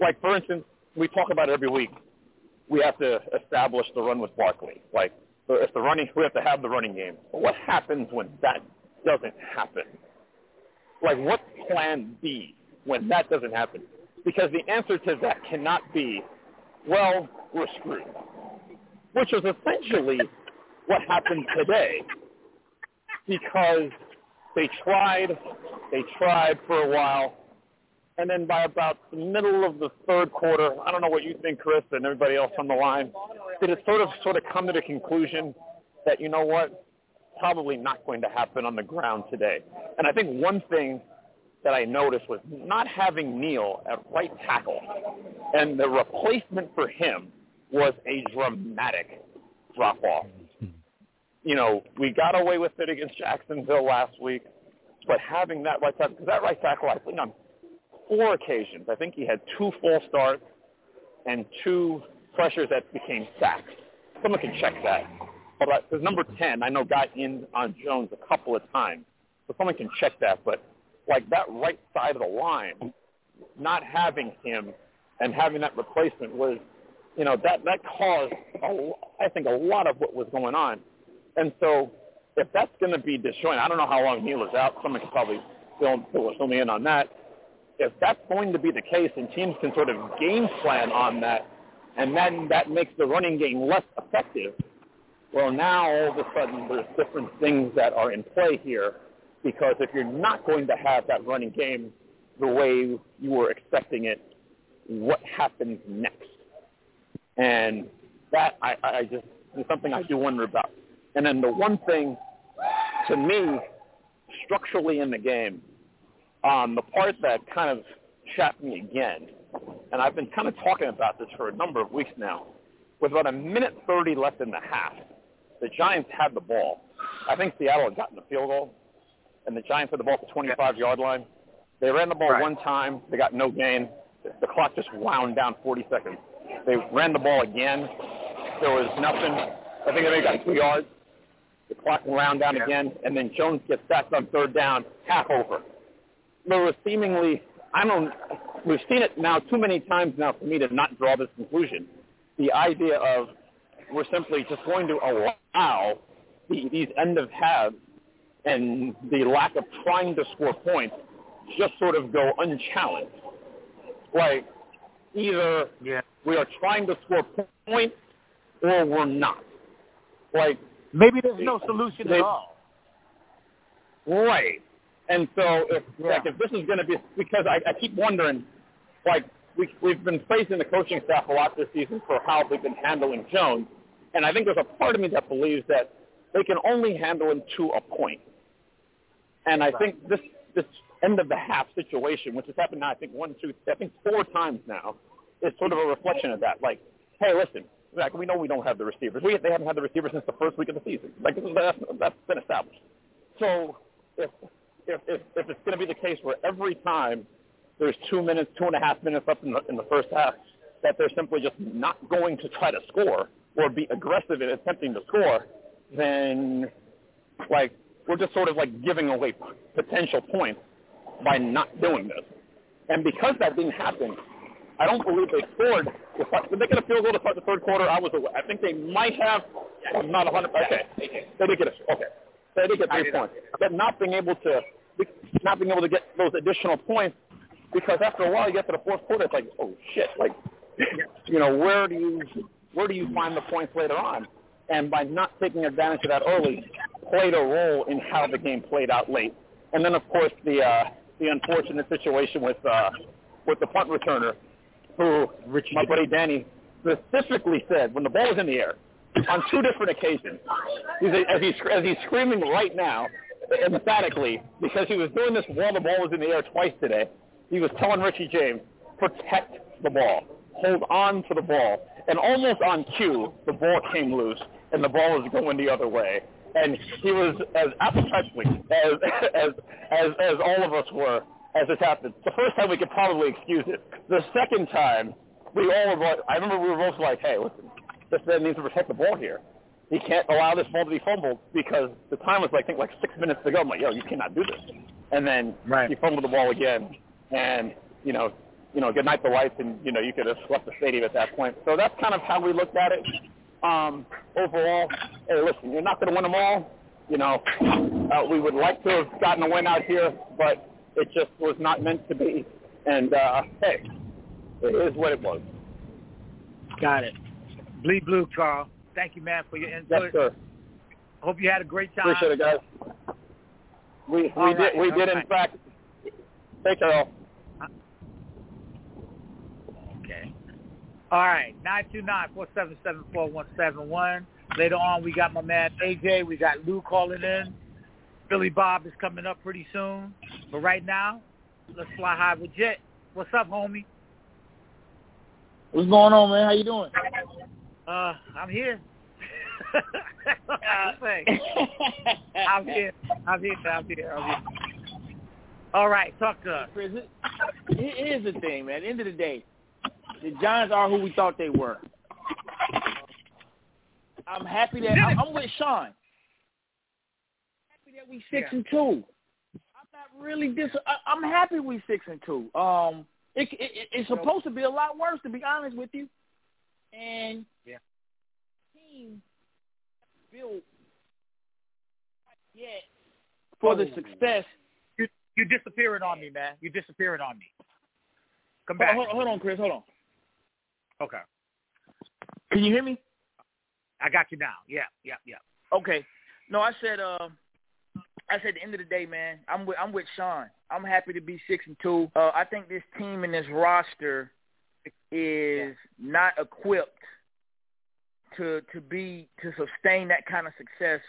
Like, for instance, we talk about it every week. We have to establish the run with Barkley. Like, if the running, we have to have the running game. But what happens when that doesn't happen? Like, what's plan B when that doesn't happen? Because the answer to that cannot be, well, we're screwed. Which is essentially what happened today. Because they tried, they tried for a while, and then by about the middle of the third quarter, I don't know what you think, Chris, and everybody else on the line, did it sort of sort of come to the conclusion that you know what, probably not going to happen on the ground today. And I think one thing that I noticed was not having Neal at right tackle, and the replacement for him was a dramatic drop off. You know, we got away with it against Jacksonville last week, but having that right tackle, because that right tackle, I think on four occasions, I think he had two full starts and two pressures that became sacks. Someone can check that. But because number 10, I know got in on Jones a couple of times. So someone can check that. But like that right side of the line, not having him and having that replacement was, you know, that, that caused, a, I think, a lot of what was going on. And so if that's going to be disjointed, I don't know how long Neal is out. Someone could probably fill, fill me in on that. If that's going to be the case and teams can sort of game plan on that, and then that makes the running game less effective, well, now all of a sudden there's different things that are in play here because if you're not going to have that running game the way you were expecting it, what happens next? And that I, I just is something I do wonder about. And then the one thing to me, structurally in the game, um, the part that kind of chapped me again, and I've been kind of talking about this for a number of weeks now, with about a minute 30 left in the half, the Giants had the ball. I think Seattle had gotten the field goal, and the Giants had the ball at the 25-yard line. They ran the ball right. one time. They got no gain. The clock just wound down 40 seconds. They ran the ball again. There was nothing. I think they got two yards. The clock wound down yeah. again, and then Jones gets sacked on third down, half over. There was seemingly, I don't, we've seen it now too many times now for me to not draw this conclusion. The idea of we're simply just going to allow the, these end of halves and the lack of trying to score points just sort of go unchallenged. Like either yeah. We are trying to score points or we're not. Like maybe there's no solution they, at all. Right. And so if yeah. like if this is going to be because I, I keep wondering, like we we've been praising the coaching staff a lot this season for how they've been handling Jones, and I think there's a part of me that believes that they can only handle him to a point. And I right. think this this end of the half situation, which has happened now, I think one, two, I think four times now, is sort of a reflection of that. Like, hey, listen, like we know we don't have the receivers. We they haven't had the receivers since the first week of the season. Like that's, that's been established. So if if if, if it's going to be the case where every time there's two minutes, two and a half minutes left in the, in the first half, that they're simply just not going to try to score or be aggressive in attempting to score, then like we're just sort of like giving away potential points by not doing this. And because that didn't happen, I don't believe they scored. Did they get a field goal to start the third quarter? I was. Away. I think they might have. I'm not 100. Okay, they did get a. Okay, they did get three points. But not being able to, not being able to get those additional points because after a while you get to the fourth quarter, it's like, oh shit, like, you know, where do you where do you find the points later on? And by not taking advantage of that early, played a role in how the game played out late. And then of course the uh, the unfortunate situation with uh, with the punt returner, who Richie. my buddy Danny specifically said when the ball was in the air on two different occasions, he's, as he's as he's screaming right now, emphatically because he was doing this while the ball was in the air twice today. He was telling Richie James, protect the ball, hold on to the ball, and almost on cue, the ball came loose and the ball was going the other way. And he was as apoplectic as as as as all of us were as this happened. The first time we could probably excuse it. The second time, we all were. I remember we were both like, "Hey, listen, this man needs to protect the ball here. He can't allow this ball to be fumbled because the time was, I think, like six minutes to go. I'm like, yo, you cannot do this. And then right. he fumbled the ball again, and you know, you know, good night the lights, and you know, you could have left the stadium at that point. So that's kind of how we looked at it. Um, overall, hey, listen, you're not going to win them all. You know, uh, we would like to have gotten a win out here, but it just was not meant to be. And uh, hey, it is what it was. Got it. Bleed blue, Carl. Thank you, man, for your input. Yes, sir. Hope you had a great time. Appreciate it, guys. We we All did right, we did right. in fact. Take care, all. Okay. All right. Nine two nine four seven seven four one seven one. Later on, we got my man AJ. We got Lou calling in. Billy Bob is coming up pretty soon. But right now, let's fly high with Jet. What's up, homie? What's going on, man? How you doing? Uh, I'm here. I'm here. I'm here. I'm here. I'm here. I'm here. All right, talk to us. It- Here's the thing, man. At the end of the day, the Giants are who we thought they were. I'm happy that I'm, I'm with Sean. That we six Yeah. and two. I'm not really dis. I, I'm happy we six and two. Um, it, it, it- it's supposed to be a lot worse, to be honest with you. And Yeah. team built yet for the Oh. success. You you disappearing on me, man. You disappearing on me. Come back. hold on, hold on, Chris. Hold on. Okay. Can you hear me? I got you now. Yeah, yeah, yeah. Okay. No, I said. Uh, I said. At the end of the day, man, I'm with I'm with Sean. I'm happy to be six and two. Uh, I think this team and this roster is not equipped to to be to sustain that kind of success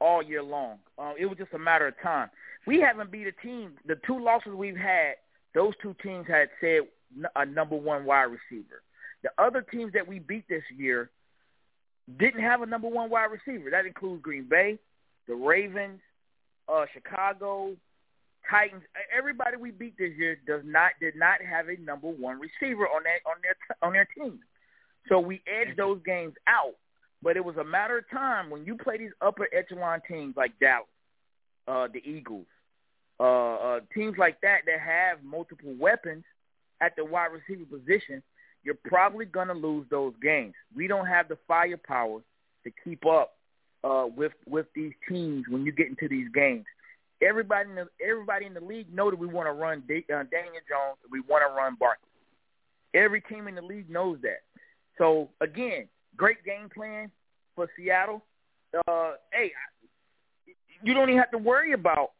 all year long. Uh, it was just a matter of time. We haven't beat a team. The two losses we've had, those two teams had said a number one wide receiver. The other teams that we beat this year didn't have a number one wide receiver. That includes Green Bay, the Ravens, uh, Chicago, Titans. Everybody we beat this year does not did not have a number one receiver on that on their on their team. So we edged those games out. But it was a matter of time when you play these upper echelon teams like Dallas, uh, the Eagles, uh, uh, teams like that that have multiple weapons at the wide receiver position, you're probably going to lose those games. We don't have the firepower to keep up uh, with with these teams when you get into these games. Everybody in the everybody in the league know that we want to run da- uh, Daniel Jones. We want to run Barkley. Every team in the league knows that. So again, great game plan for Seattle. Uh, hey, you don't even have to worry about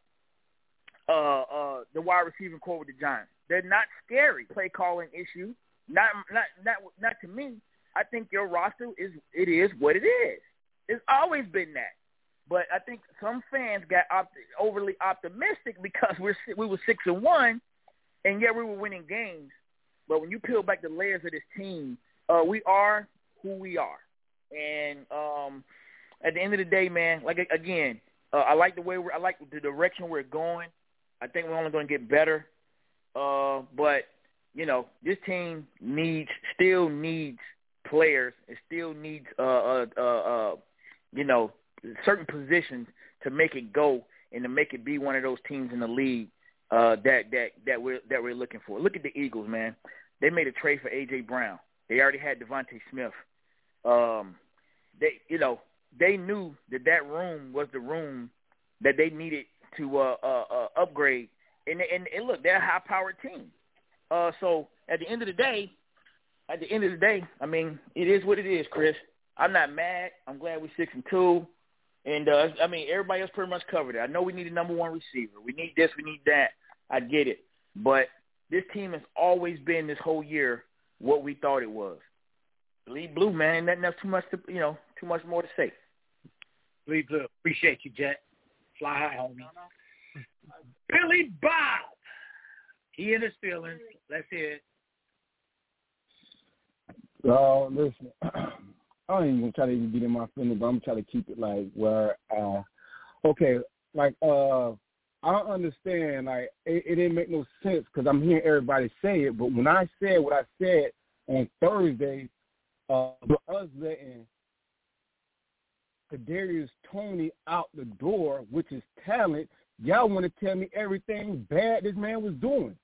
uh, uh, the wide receiving core with the Giants. They're not scary. Play calling issue. Not not not not to me. I think your roster is it is what it is. It's always been that. But I think some fans got overly optimistic because we're we were six and one, and yet we were winning games. But when you peel back the layers of this team, uh, we are who we are. And um, at the end of the day, man, like again, uh, I like the way we're, I like the direction we're going. I think we're only going to get better. Uh, but you know, this team needs still needs players. It still needs uh, uh, uh, uh, you know certain positions to make it go and to make it be one of those teams in the league uh, that that that we're that we're looking for. Look at the Eagles, man. They made a trade for AJ Brown. They already had DeVonta Smith. Um, they you know they knew that that room was the room that they needed to uh, uh, uh, upgrade. And, and and look, they're a high-powered team. Uh, so at the end of the day, at the end of the day, I mean, it is what it is, Chris. I'm not mad. I'm glad we're six and two. And uh, I mean, everybody else pretty much covered it. I know we need a number one receiver. We need this. We need that. I get it. But this team has always been this whole year what we thought it was. Bleed blue, man. Nothing else too much to you know, too much more to say. Bleed blue. Appreciate you, Jet. Fly high, homie. Billy Bob. He in his feelings. Let's hear it. Oh, listen. I ain't even try to even get in my feelings, but I'm trying to keep it like where, uh, okay, like uh, I don't understand. Like it, it didn't make no sense because I'm hearing everybody say it, but when I said what I said on Thursday, uh, us letting Kadarius Toney out the door, which is talent, y'all want to tell me everything bad this man was doing.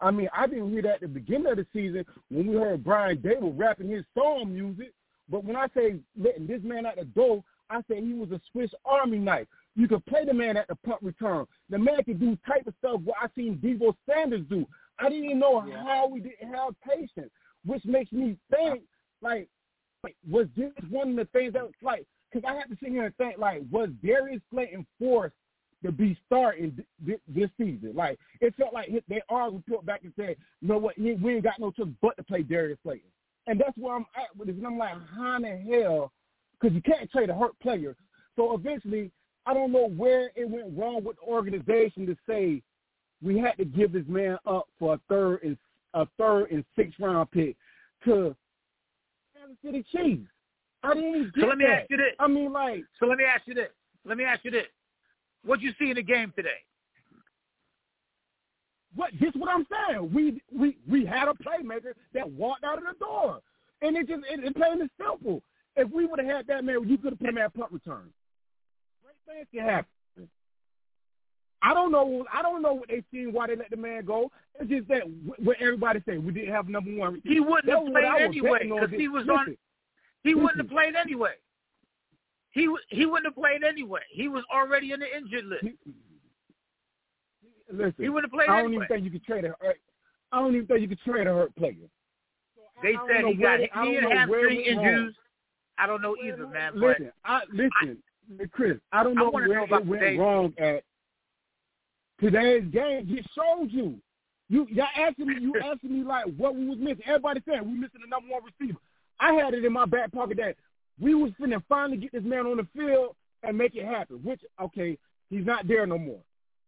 I mean, I didn't hear that at the beginning of the season when we heard Brian Daboll rapping his song music. But when I say letting this man out the door, I say he was a Swiss Army knife. You could play the man at the punt return. The man could do type of stuff what I seen Deebo Sanders do. I didn't even know yeah. how we didn't have patience, which makes me think like, like was this one of the things that like because I have to sit here and think like was Darius Slayton forced to be starting th- this season? Like it felt like they all report back and said, you know what, we ain't got no choice but to play Darius Slayton. And that's where I'm at with this. And I'm like, how in the hell? Because you can't trade a hurt player. So eventually, I don't know where it went wrong with the organization to say we had to give this man up for a third and a third and sixth round pick to Kansas City Chiefs. I didn't get So let me that. ask you this. I mean, like. So let me ask you this. Let me ask you this. What you see in the game today? What? This what I'm saying. We we we had a playmaker that walked out of the door, and it just it, it plain and simple. If we would have had that man, you could have put him at punt return. Great things can happen. I don't know. I don't know what they seen why they let the man go. It's just that what everybody say we didn't have number one. He wouldn't have was what I played anyway because he was on. He wouldn't have played anyway. He he wouldn't have played anyway. He was already in the injured list. Listen, He wouldn't have played I don't anyway. even think you could trade a. I don't even think you could trade a hurt player. They said he got where- I knee don't and know hamstring it went wrong. injuries. I don't know either, man. But Listen, I listen, Chris. I don't know wanna where know it went today's- wrong at today's game. Just showed you. You y'all asking me. You asking me like what we was missing. Everybody saying we missing the number one receiver. I had it in my back pocket that we was finna finally get this man on the field and make it happen. Which okay, he's not there no more.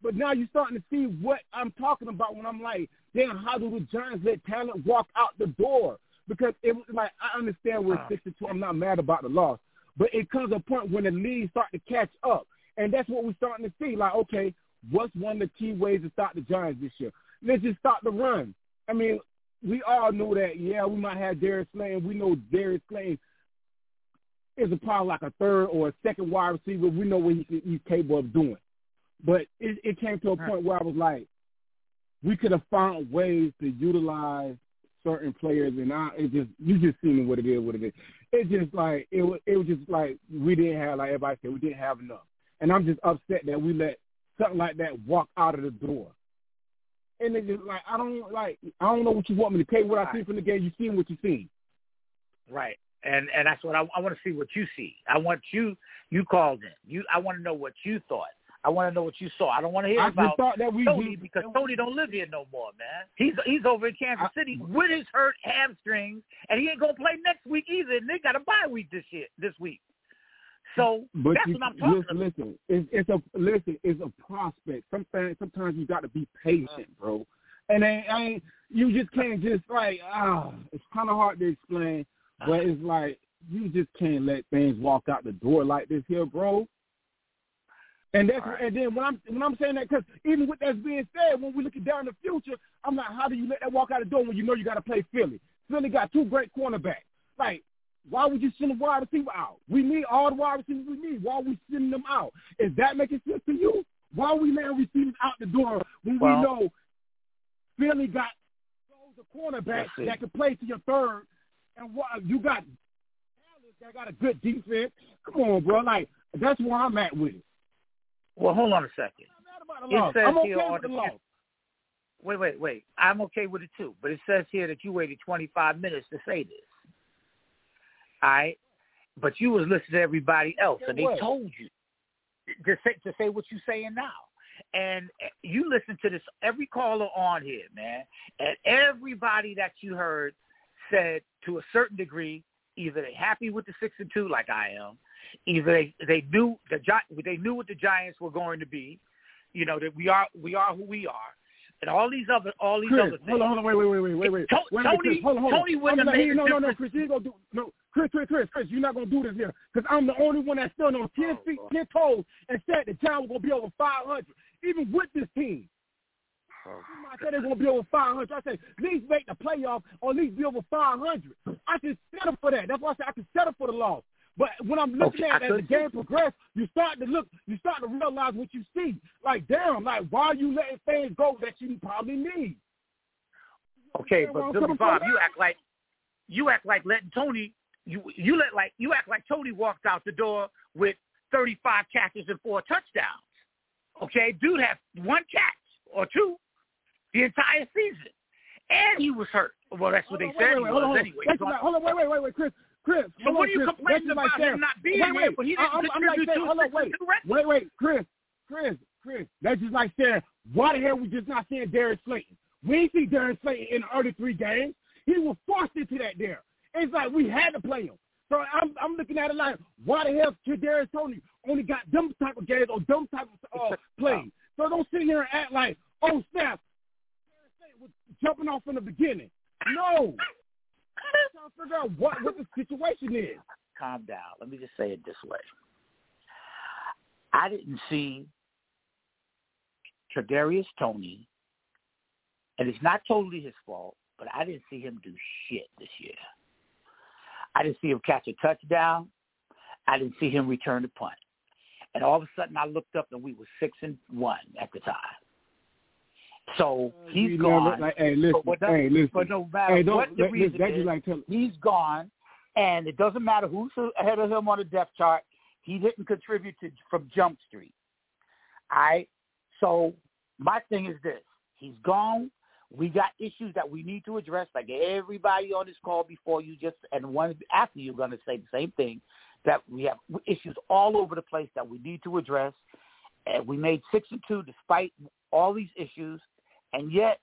But now you're starting to see what I'm talking about when I'm like, damn, how do the Giants let talent walk out the door? Because it was like I understand we're six to two. I'm not mad about the loss, but it comes a point when the league start to catch up, and that's what we're starting to see. Like, okay, what's one of the key ways to stop the Giants this year? Let's just stop the run. I mean, we all know that. Yeah, we might have Darius Slayton. We know Darius Slayton is a probably like a third or a second wide receiver. We know what he, he's capable of doing. But it, it came to a point where I was like, we could have found ways to utilize certain players, and I it just you just seen what it is, what it is. It's just like it was it was just like we didn't have like everybody said we didn't have enough, and I'm just upset that we let something like that walk out of the door. And it's just like I don't like I don't know what you want me to you what I see from the game. You seen what you seen. right, and and that's what I, I want to see. What you see. I want you. You called in. You. I want to know what you thought. I want to know what you saw. I don't want to hear I about thought that we- Toney because Toney don't live here no more, man. He's he's over in Kansas City with his hurt hamstrings, and he ain't gonna play next week either. And they got a bye week this year, this week. So But that's you, what I'm talking listen, about. listen, it's, it's a listen, it's a prospect. Sometimes, sometimes you got to be patient, bro. And I, I you just can't just like ah. It's kind of hard to explain, but it's like you just can't let things walk out the door like this here, bro. And that's and then when I'm when I'm saying that, because even with that being said, when we looking down the future, I'm like, how do you let that walk out the door when you know you got to play Philly? Philly got two great cornerbacks. Like, why would you send a wide receiver out? We need all the wide receivers we need. Why are we sending them out? Is that making sense to you? Why are we letting receivers out the door when Well- we know Philly got those are cornerbacks that can play to your third, and what you got Dallas that got a good defense. Come on, bro. Like that's where I'm at with it. Well, hold on a second. It says I'm okay here on the the wait, wait, wait. I'm okay with it too, but it says here that you waited 25 minutes to say this. All right, but you was listening to everybody else, and they told you to say to say what you're saying now. And eh, you listen to this every caller on here, man, and everybody that you heard said to a certain degree either they're happy with the six and two like I am, either they they knew the Gi- they knew what the Giants were going to be, you know that we are we are who we are, and all these other all these Chris, other things. hold on, hold on, wait, wait, wait, wait, wait, wait. To- wait a Toney- hold on, hold on. Toney wouldn't have made no, no, no. Chris, you ain't gonna do no. Chris, Chris, Chris, Chris, you're not gonna do this here because I'm the only one that stood on ten feet, ten toes, and said the Giants were gonna be over 500, even with this team. I said they're gonna be over 500. I said at least make the playoff or at least be over 500. I can settle for that. That's why I said I can settle for the loss. But when I'm looking Okay, at as the game progresses, you start to look, you start to realize what you see. Like, damn, like why are you letting things go that you probably need? Okay, but Billy Bob, you act like you act like letting Toney you you let like you act like Toney walked out the door with thirty five catches and four touchdowns. Okay, dude had one catch or two the entire season, and he was hurt. Well, that's what they on, said wait, he wait, was hold on, anyway. That's So- like, hold on, wait, wait, wait, wait, Chris, Chris. So what on, are you Chris. complaining about saying- him not being wait, here, but he didn't I'm, I'm like saying, hold on, wait, six and two record? wait, wait, Chris, Chris, Chris. That's just like saying, why the hell we just not seeing Darius Slayton? We ain't see Darius Slayton in the early three games. He was forced into that there. It's like we had to play him. So I'm I'm looking at it like, why the hell Kadarius Toney only got them type of games or them type of uh, plays? So don't sit here and act like, oh snap, Darius Slayton was jumping off from the beginning. No. Trying to figure out what what the situation is. calm down. Let me just say it this way. I didn't see Tradarius Toney, and it's not totally his fault, but I didn't see him do shit this year. I didn't see him catch a touchdown. I didn't see him return the punt. And all of a sudden, I looked up and we were six and one at the time. So he's We gone. never- like, hey, listen, but, hey, listen. but no matter Hey, what the reason that you is, like he's gone, and it doesn't matter who's ahead of him on the depth chart. He didn't contribute to from Jump Street. All right. So my thing is this: he's gone. We got issues that we need to address, like everybody on this call before you just and one after you're going to say the same thing. That we have issues all over the place that we need to address. And we made six and two despite all these issues, and yet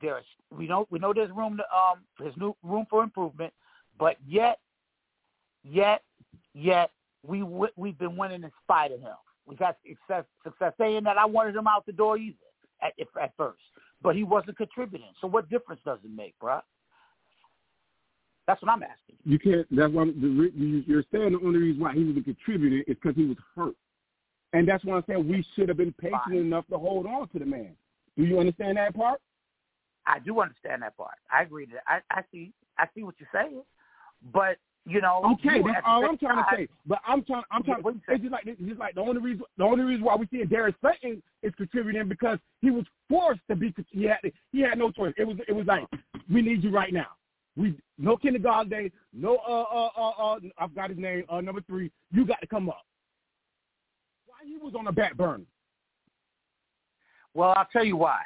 there's we know we know there's room to um there's new room for improvement, but yet yet yet we we've been winning in spite of him. We've had success success saying that I wanted him out the door either at at first, but he wasn't contributing. So what difference does it make, bruh? That's what I'm asking. You can't. That's why I'm, the, re- you- you're saying the only reason why he wasn't contributing is because he was hurt, and that's why I'm saying we should have been patient Fine. enough to hold on to the man. Do you understand that part? I do understand that part. I agree to that. I, I see I see what you're saying, but you know. Okay, you that's all I'm trying to say. But I'm trying. I'm trying. You It's just like it's just like the only reason. The only reason why we see Darius Slayton is contributing because he was forced to be. He had. He had no choice. It was. It was like we need you right now. We no kindergarten day. No. Uh. Uh. Uh. uh I've got his name. Uh. Number three. You got to come up. Why he was on the back burner? Well, I'll tell you why.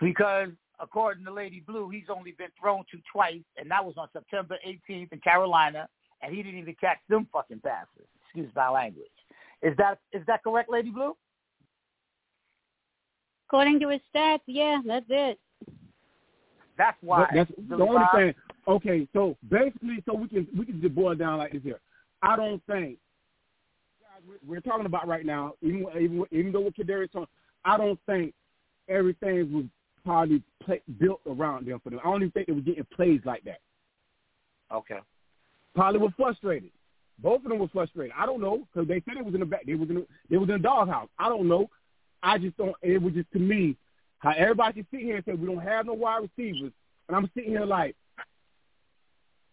Because according to Lady Blue, he's only been thrown to twice, and that was on September 18th in Carolina, and he didn't even catch them fucking passes. Excuse my language. Is that is that correct, Lady Blue? According to his stats, yeah, that's it. That's why. But that's Billy the only Bob, thing. Okay, so basically, so we can we can just boil it down like this here. I don't think guys, we're- we're talking about right now, even even even though with Kadarius Toney, I don't think everything was probably play, built around them for them. I don't even think they were getting plays like that. Okay. Probably were frustrated. Both of them were frustrated. I don't know because they said it was in the back. They was in the, they was in the doghouse. I don't know. I just don't. It was just to me how everybody can sit here and say we don't have no wide receivers, and I'm sitting here like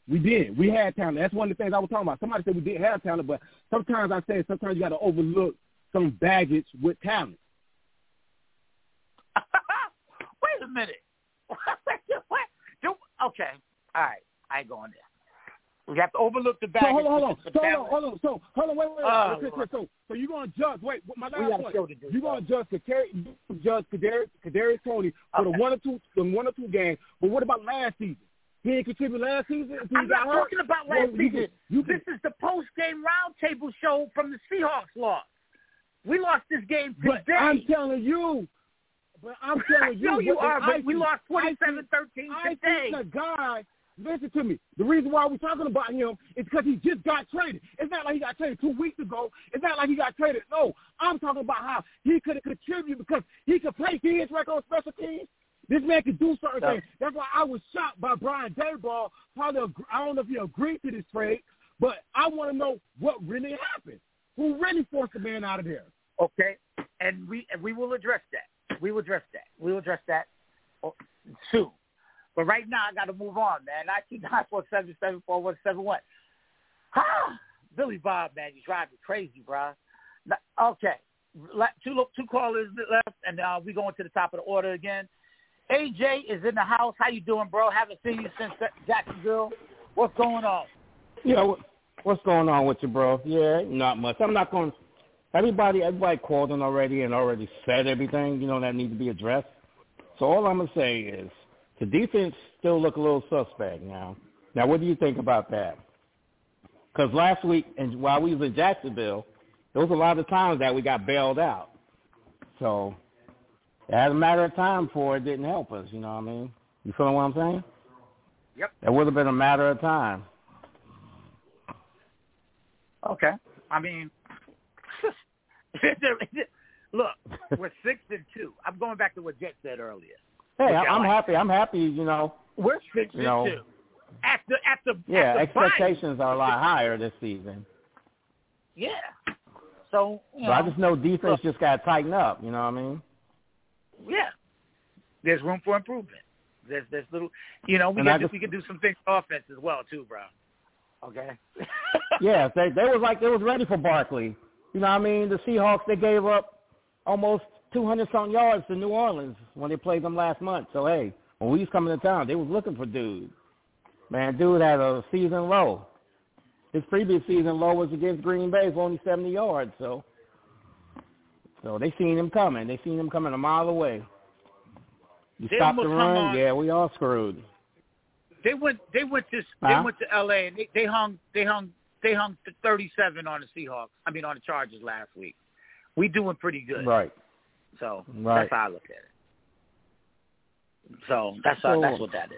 we did. We had talent. That's one of the things I was talking about. Somebody said we didn't have talent, but sometimes I say sometimes you got to overlook some baggage with talent. Wait a minute. what? Do- Okay. All right. I ain't going there. We have to overlook the So hold on, hold on, so hold on, hold on, so hold on, wait, wait, wait. Oh, okay, Lord. so, so, you're gonna judge. Wait, my last point. You're gonna judge Kadarius, you judge Kadarius, Kadarius Toney for the one or two, the one or two games. But what about last season? He didn't contribute last season. I'm not hurt? talking about Well, last you season. can- you can- this is the post-game roundtable show from the Seahawks loss. We lost this game today. But I'm telling you. But I'm telling you. I know you are, I but we lost I see- 27-13 today. think the guy. Listen to me. The reason why we're talking about him is because he just got traded. It's not like he got traded two weeks ago. It's not like he got traded. No, I'm talking about how he could have contributed because he could play defense right on special teams. This man could do certain Yeah. things. That's why I was shocked by Brian Daboll. Probably, ag- I don't know if he agreed to this trade, but I want to know what really happened. Who really forced the man out of there? Okay, and we and we will address that. We will address that. We will address that oh, soon. But right now, I got to move on, man. I keep nine four seven seven four one seven one. Billy Bob, man, you drive me crazy, bro. Okay, two two callers left, and uh, we going to the top of the order again. AJ is in the house. How you doing, bro? Haven't seen you since Jacksonville. What's going on? Yeah, what- what's going on with you, bro? Yeah, not much. I'm not going. Everybody, everybody called in already and already said everything you know that needs to be addressed. So all I'm gonna say is the defense still look a little suspect now. Now, what do you think about that? Because last week, and while we was in Jacksonville, there was a lot of times that we got bailed out. So it had a matter of time before it didn't help us. You know what I mean? You feeling what I'm saying? Yep. It would have been a matter of time. Okay. I mean, look, we're six and two. I'm going back to what Jet said earlier. Hey, I'm like. happy. I'm happy. You know, We're six and know. two. At the at the yeah, at the expectations are a lot higher this season. Yeah. So you But I um, just know defense just got to tighten up. You know what I mean? yeah, there's room for improvement. There's there's little, you know, we And can just- we can do some things offense as well too, bro. Okay. yeah, they they was like they was ready for Barkley. You know what I mean? The Seahawks they gave up almost 200 something yards to New Orleans when they played them last month. So hey, when we was coming to town, they was looking for dude. Man, dude had a season low. His previous season low was against Green Bay for only 70 yards. So, so they seen him coming. They seen him coming a mile away. You They stop the run, on- yeah, we all screwed. They went they went to Huh? they went to L.A. and they, they hung they hung they hung 37 on the Seahawks. I mean on the Chargers last week. We doing pretty good. Right. So Right. that's how I look at it. So that's how, that's what that is.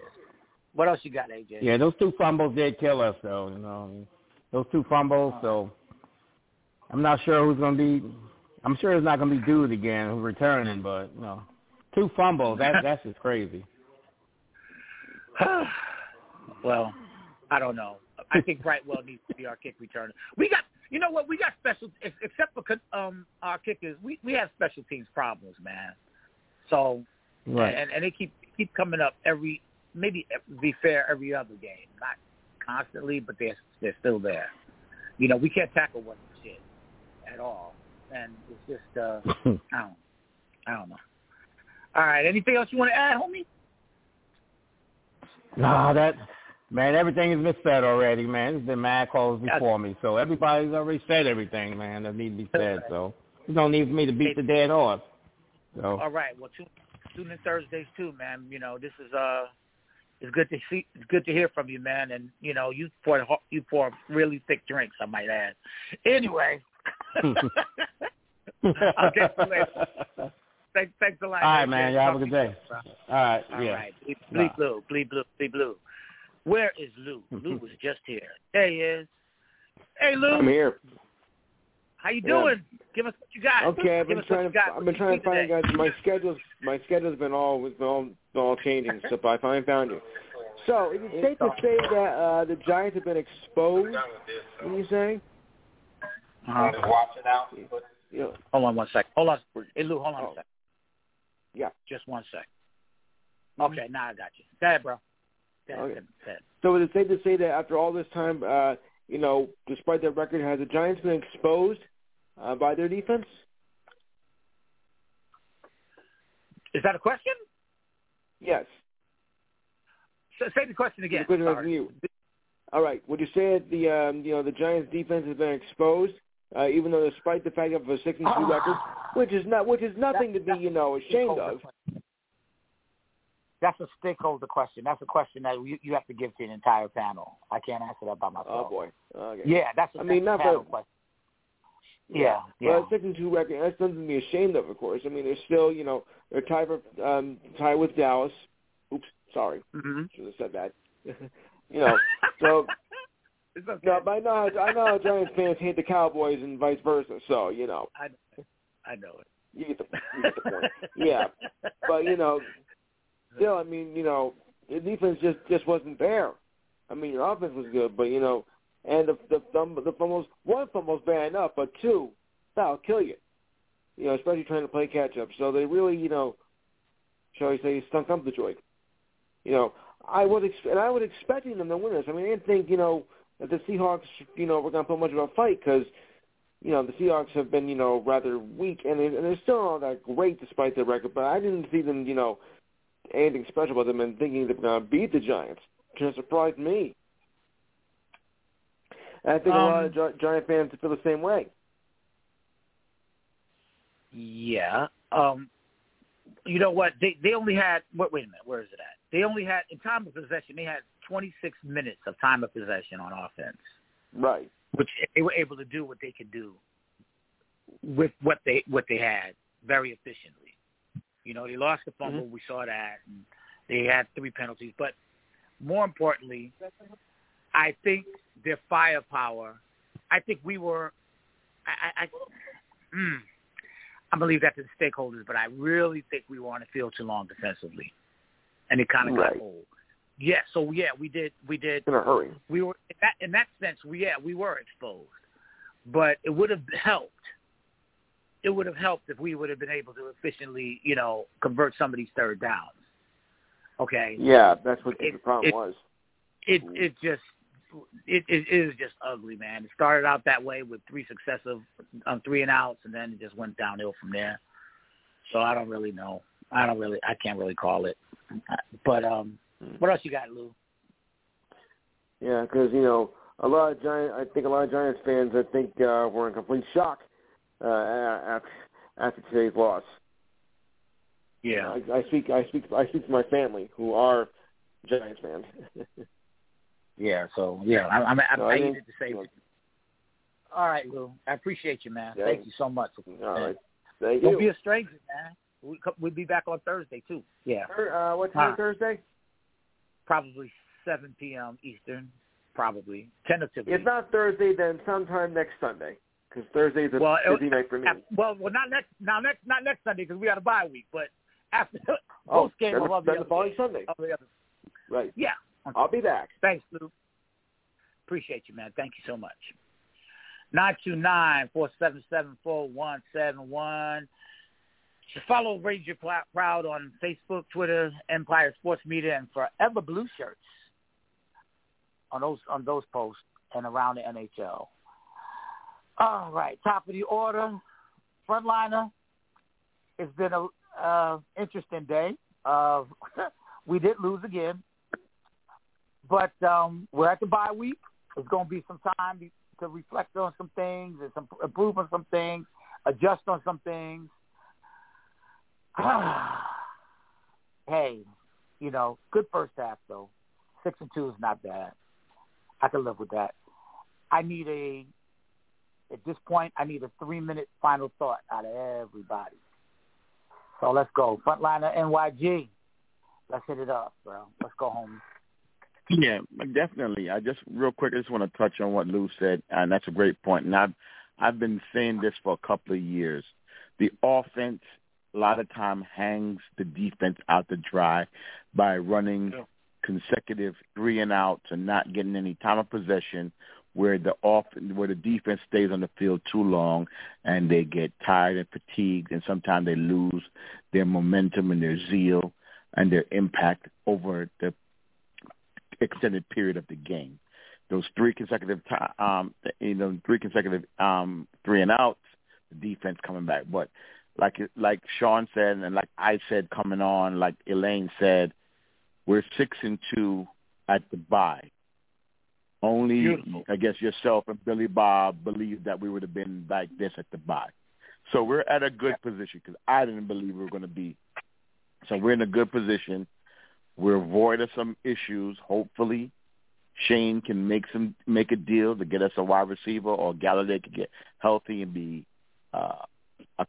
What else you got, AJ? Yeah, those two fumbles did kill us, though. You know, those two fumbles. So I'm not sure who's going to be. I'm sure it's not going to be Dude again who's returning, but you know, two fumbles. That that's just crazy. well, I don't know. I think Brightwell needs to be our kick returner. We got, you know what? We got special, except for um our kickers. We we have special teams problems, man. So Right. and and they keep keep coming up every maybe be fair every other game, not constantly, but they're they're still there. You know, we can't tackle one shit at all, and it's just uh I don't I don't know. All right, anything else you want to add, homie? Nah, that man, everything has been said already, man. There's been mad calls before me, so everybody's already said everything, man, that need to be said. So there's no need for me to beat the dead horse. So All right. Well, tune, in Thursdays too, man. You know, this is uh, it's good to see, it's good to hear from you, man. And you know, you pour you pour really thick drinks, I might add. Anyway, I'll get you later. Thanks, thanks a lot. All right, man. Y'all have a good day. All right, All yeah. right. Bleep, bleep blue, bleep blue, bleep blue. Where is Lou? Lou was just here. There he is. Hey, Lou. I'm here. How you Yeah. doing? Give us what you got. Okay, I've been trying to got. I've been you trying to find today? guys. My schedule's my schedule's been all been all, all changing, so I finally found you. So is it safe to say that uh, the Giants have been exposed? What are you saying? Uh-huh. Watch it out. You Hold on one sec. Hold on. Hey, Lou, hold on Oh. a sec. yeah. Just one sec. Okay, now I got you. Go ahead, bro. Ahead, Okay. ahead. So is it safe to say that after all this time, uh, you know, despite their record, has the Giants been exposed uh, by their defense? Is that a question? Yes. So, say the question again. The question you. All right. Would you say that the um, you know the Giants' defense has been exposed, uh, even though despite the fact of a six and two record, which is not which is nothing to be you know ashamed of. That's a stakeholder question. That's a question that you, you have to give to an entire panel. I can't answer that by myself. Oh boy. Okay. Yeah, that's. A, I mean, not panel for, question. Yeah, yeah. Well, six and two record. That's something to be ashamed of, of course. I mean, they're still, you know, they're tied for um, tied with Dallas. Oops, sorry, mm-hmm. should have said that. you know, so. It's okay. No, but I know I know how Giants fans hate the Cowboys and vice versa. So you know. I I know it. You get the you get the point. yeah, but you know, still, I mean, you know, the defense just just wasn't there. I mean, your offense was good, but you know, and the the the, the fumbles one fumbles bad enough, but two that'll kill you. You know, especially trying to play catch up. So they really, you know, shall we say, stunk up the joint. You know, I was ex- and I was expecting them to win this. I mean, I didn't think you know that the Seahawks, you know, were going to put much of a fight because. You know the Seahawks have been, you know, rather weak, and they're still not that great despite their record. But I didn't see them, you know, anything special about them and thinking they're going to beat the Giants. Just surprised me. And I think Um, a lot of Gi- Giant fans feel the same way. Yeah. Um, you know what? They they only had what? Wait a minute. Where is it at? They only had in time of possession. They had 26 minutes of time of possession on offense, Right. which they were able to do what they could do with what they what they had very efficiently. You know, they lost the fumble. We saw that. And they had three penalties, but more importantly, I think their firepower. I think we were. I. I, I mm, I'm gonna leave that to the stakeholders, but I really think we were on the field too long defensively, and it kind of Right. got old. Yeah, so yeah, we did. We did. In a hurry. We were in that in that sense. We yeah, we were exposed, but it would have helped. It would have helped if we would have been able to efficiently, you know, convert some of these third downs. Okay. Yeah, that's what It- the problem it- was. It it just it, it is just ugly, man. It started out that way with three successive um, three and outs, and then it just went downhill from there. So I don't really know. I don't really. I can't really call it. But um, what else you got, Lou? Yeah, because you know a lot of Giant. I think a lot of Giants fans. I think uh, were in complete shock uh, after after today's loss. Yeah. I, I speak. I speak. I speak to my family who are Giants fans. Yeah. So yeah, I, I, I, No, I needed to say. It. All right, Lou. I appreciate you, man. Yeah. Thank you so much. All right. Thank Don't you. be a stranger, man. We, we'll be back on Thursday too. Yeah. Uh, what time Huh. Thursday? Probably 7 p.m. Eastern. Probably tentatively. If not Thursday, then sometime next Sunday. Because Thursday's a Well, it- busy night for me. Well, well, not next. Now next, not next Sunday because we got a bye week. But after Oh, post game, then, I'll then be the following Sunday. Right. Yeah. I'll be back. Thanks, Lou. Appreciate you, man. Thank you so much. Nine two nine four seven seven four one seven one. Follow Ranger Proud on Facebook, Twitter, Empire Sports Media, and Forever Blue Shirts on those on those posts and around the NHL. All right, top of the order, frontliner. It's been a uh, interesting day. Uh, we did lose again, but um, we're at the bye week. It's going to be some time to reflect on some things and some improve on some things, adjust on some things. hey, you know, good first half though. Six and two is not bad. I can live with that. I need a at this point I need a three minute final thought out of everybody. So let's go. Frontliner NYG. Let's hit it up, bro. Let's go home. Yeah, definitely. I just real quick, I just want to touch on what Lou said, and that's a great point. And I've I've been saying this for a couple of years. The offense a lot of time hangs the defense out to dry by running consecutive three and outs and not getting any time of possession where the off where the defense stays on the field too long and they get tired and fatigued and sometimes they lose their momentum and their zeal and their impact over the extended period of the game. Those three consecutive ti um you know three consecutive um three and outs, the defense coming back. But like like Sean said and like I said coming on, like Elaine said, we're six and two at the bye. Only, Beautiful. I guess, yourself and Billy Bob believed that we would have been like this at the bye. So we're at a good position because I didn't believe we were going to be. So we're in a good position. We're void of some issues. Hopefully, Shane can make some make a deal to get us a wide receiver, or Golladay can get healthy and be uh, a,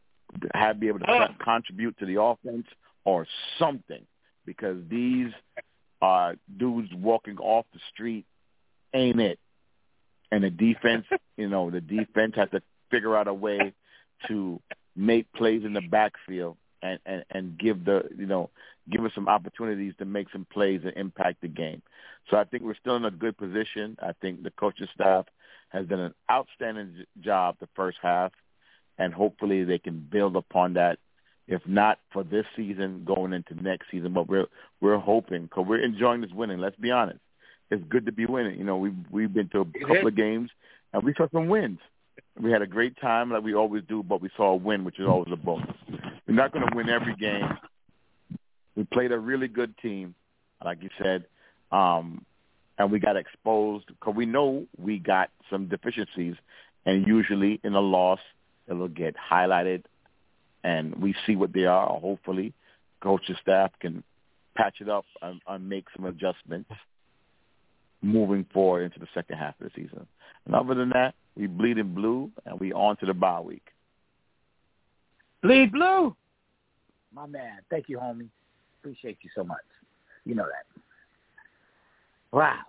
have be able to con- contribute to the offense or something. Because these uh, dudes walking off the street ain't it. And the defense, you know, the defense has to figure out a way to make plays in the backfield and, and, and give the you know give us some opportunities to make some plays and impact the game. So I think we're still in a good position. I think the coaching staff has done an outstanding job the first half, and hopefully they can build upon that. If not for this season, going into next season, but we're we're hoping because we're enjoying this winning. Let's be honest, it's good to be winning. You know, we've we've been to a couple of games and we saw some wins. We had a great time like we always do, but we saw a win, which is always a bonus. We're not going to win every game. We played a really good team, like you said, um, and we got exposed because we know we got some deficiencies, and usually in a loss, it'll get highlighted, and we see what they are. Hopefully, coaching staff can patch it up and, and make some adjustments moving forward into the second half of the season. And other than that, we bleed in blue, and we on to the bye week. Bleed blue. My man. Thank you, homie. Appreciate you so much. You know that. Wow.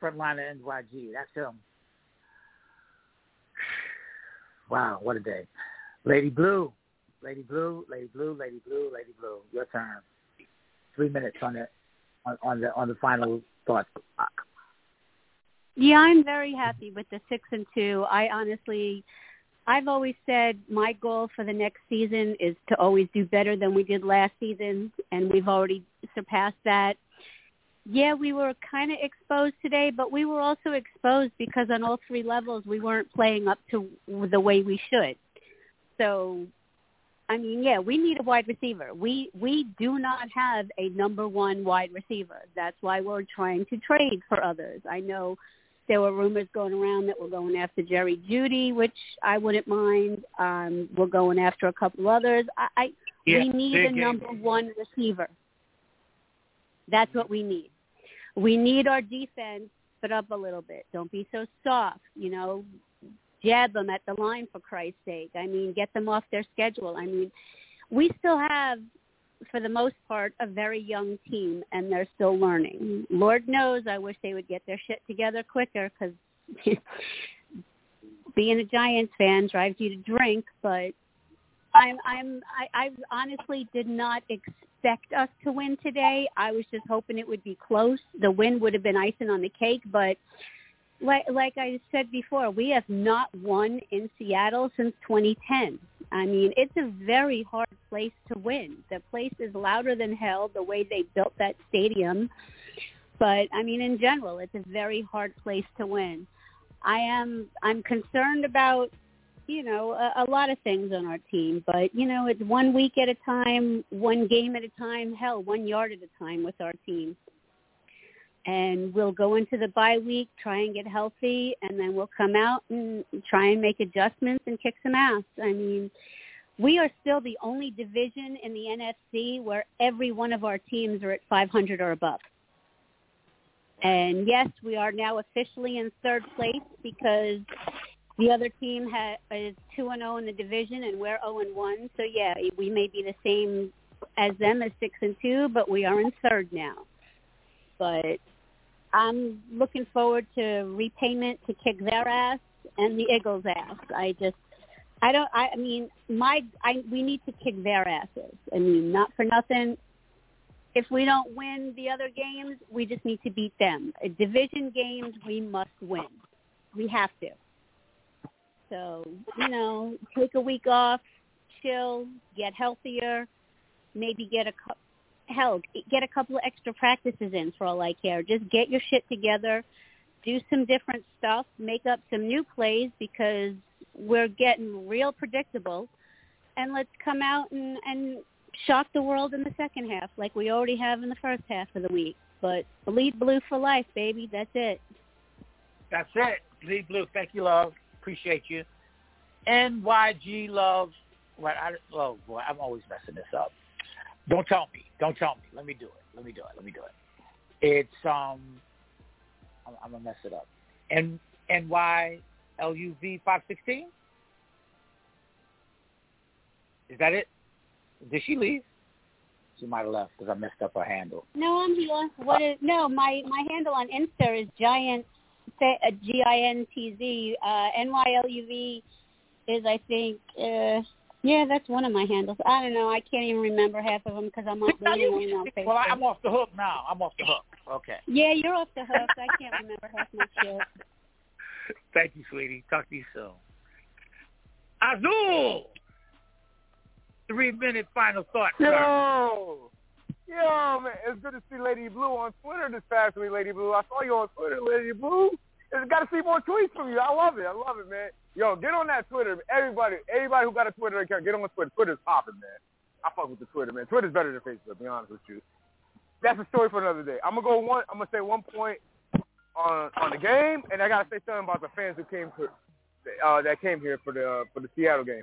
Frontliner NYG. That's him. Wow, what a day. Lady Blue. Lady Blue, Lady Blue, Lady Blue, Lady Blue. Your turn. Three minutes on the on, on the on the final thought clock. Yeah, I'm very happy with the six and two. I honestly, I've always said my goal for the next season is to always do better than we did last season, and we've already surpassed that. Yeah, we were kind of exposed today, but we were also exposed because on all three levels we weren't playing up to the way we should. So, I mean, yeah, we need a wide receiver. We we do not have a number one wide receiver. That's why we're trying to trade for others. I know there were rumors going around that we're going after Jerry Jeudy, which I wouldn't mind. Um, we're going after a couple others. I, I Yeah, we need a game. number one receiver. That's what we need. We need our defense put up a little bit. Don't be so soft. You know, jab them at the line for Christ's sake. I mean, get them off their schedule. I mean, we still have, for the most part, a very young team, and they're still learning. Lord knows, I wish they would get their shit together quicker because being a Giants fan drives you to drink. But I'm, I'm, I, I honestly did not expect us to win today. I was just hoping it would be close. The win would have been icing on the cake, but like like I said before, we have not won in Seattle since 2010. I mean, it's a very hard place to win. The place is louder than hell the way they built that stadium. But I mean, in general, it's a very hard place to win. I am I'm concerned about you know a, a lot of things on our team, but you know it's one week at a time, one game at a time, hell, one yard at a time with our team and we'll go into the bye week, try and get healthy, and then we'll come out and try and make adjustments and kick some ass. I mean, we are still the only division in the NFC where every one of our teams are at 500 or above. And yes, we are now officially in third place because the other team ha- is 2 and 0 in the division and we're 0 and 1. So yeah, we may be the same as them as 6 and 2, but we are in third now. But I'm looking forward to repayment to kick their ass and the Eagles' ass. I just, I don't, I, I mean, my, I, we need to kick their asses. I mean, not for nothing. If we don't win the other games, we just need to beat them. Division games, we must win. We have to. So, you know, take a week off, chill, get healthier, maybe get a hell, get a couple of extra practices in for all I care. Just get your shit together, do some different stuff, make up some new plays because we're getting real predictable, and let's come out and, and shock the world in the second half like we already have in the first half of the week. But bleed blue for life, baby. That's it. That's it. Bleed Blue. Thank you, love. Appreciate you. NYG love. What? I, oh boy, I'm always messing this up. Don't tell me. Don't tell me. Let me do it. Let me do it. Let me do it. It's um. I'm, I'm gonna mess it up. And N Y L U V five sixteen. Is that it? Did she leave? She might have left because I messed up her handle. No, I'm here. What is no? My my handle on Insta is giant G I N T Z uh, N Y L U V is I think uh, yeah that's one of my handles. I don't know. I can't even remember half of them because I'm not really on Facebook. Well, I'm off the hook now. I'm off the hook. Okay. Yeah, you're off the hook. I can't remember half my shit. Thank you, sweetie. Talk to you soon. Azul. Three minute final thought. sir. Yo, yo, man, it's good to see Lady Blue on Twitter this past week. Lady Blue, I saw you on Twitter, Lady Blue. It's got to see more tweets from you. I love it. I love it, man. Yo, get on that Twitter. Everybody, everybody who got a Twitter account, get on the Twitter. Twitter's popping, man. I fuck with the Twitter, man. Twitter's better than Facebook. Be honest with you. That's a story for another day. I'm gonna go one. I'm gonna say one point on on the game, and I gotta say something about the fans who came to uh, that came here for the uh, for the Seattle game.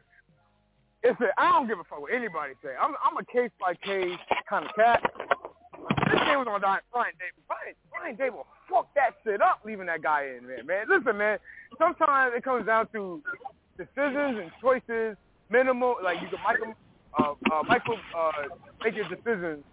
It's a, I don't give a fuck what anybody say. I'm I'm a case by case kind of cat. This game was on Brian Daboll. Brian, Brian Daboll fucked that shit up, leaving that guy in, man. Man, listen, man. Sometimes it comes down to decisions and choices. Minimal, like you can Michael, uh, uh, Michael, uh, make your decisions.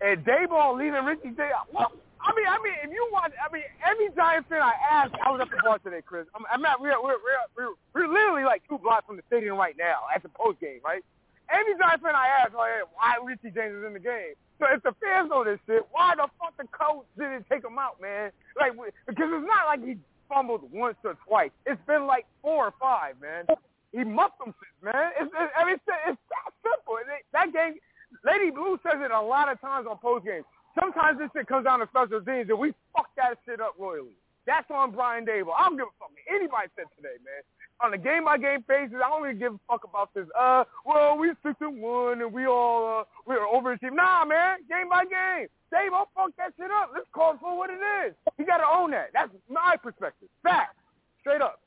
And Daboll leaving Richie Day. Well, I mean, I mean, if you want, I mean, every Giant fan I asked, I was at the bar today, Chris. I'm, I'm at, we're, we're, we're, we're, literally like two blocks from the stadium right now at the post game, right? Every Giant fan I asked, like, why Richie James is in the game. So if the fans know this shit, why the fuck the coach didn't take him out, man? Like, because it's not like he fumbled once or twice. It's been like four or five, man. He muffed them man. It's, it's, I mean, it's, it's that simple. It, that game, Lady Blue says it a lot of times on post games. Sometimes this shit comes down to special teams, and we fuck that shit up royally. That's on Brian Daboll. I don't give a fuck anybody said today, man. On a game by game basis, I don't really give a fuck about this. Uh, well, we six and one, and we all uh, we are overachieving. Nah, man, game by game. Dave, don't fuck that shit up. Let's call it for what it is. You got to own that. That's my perspective. Fact, straight up.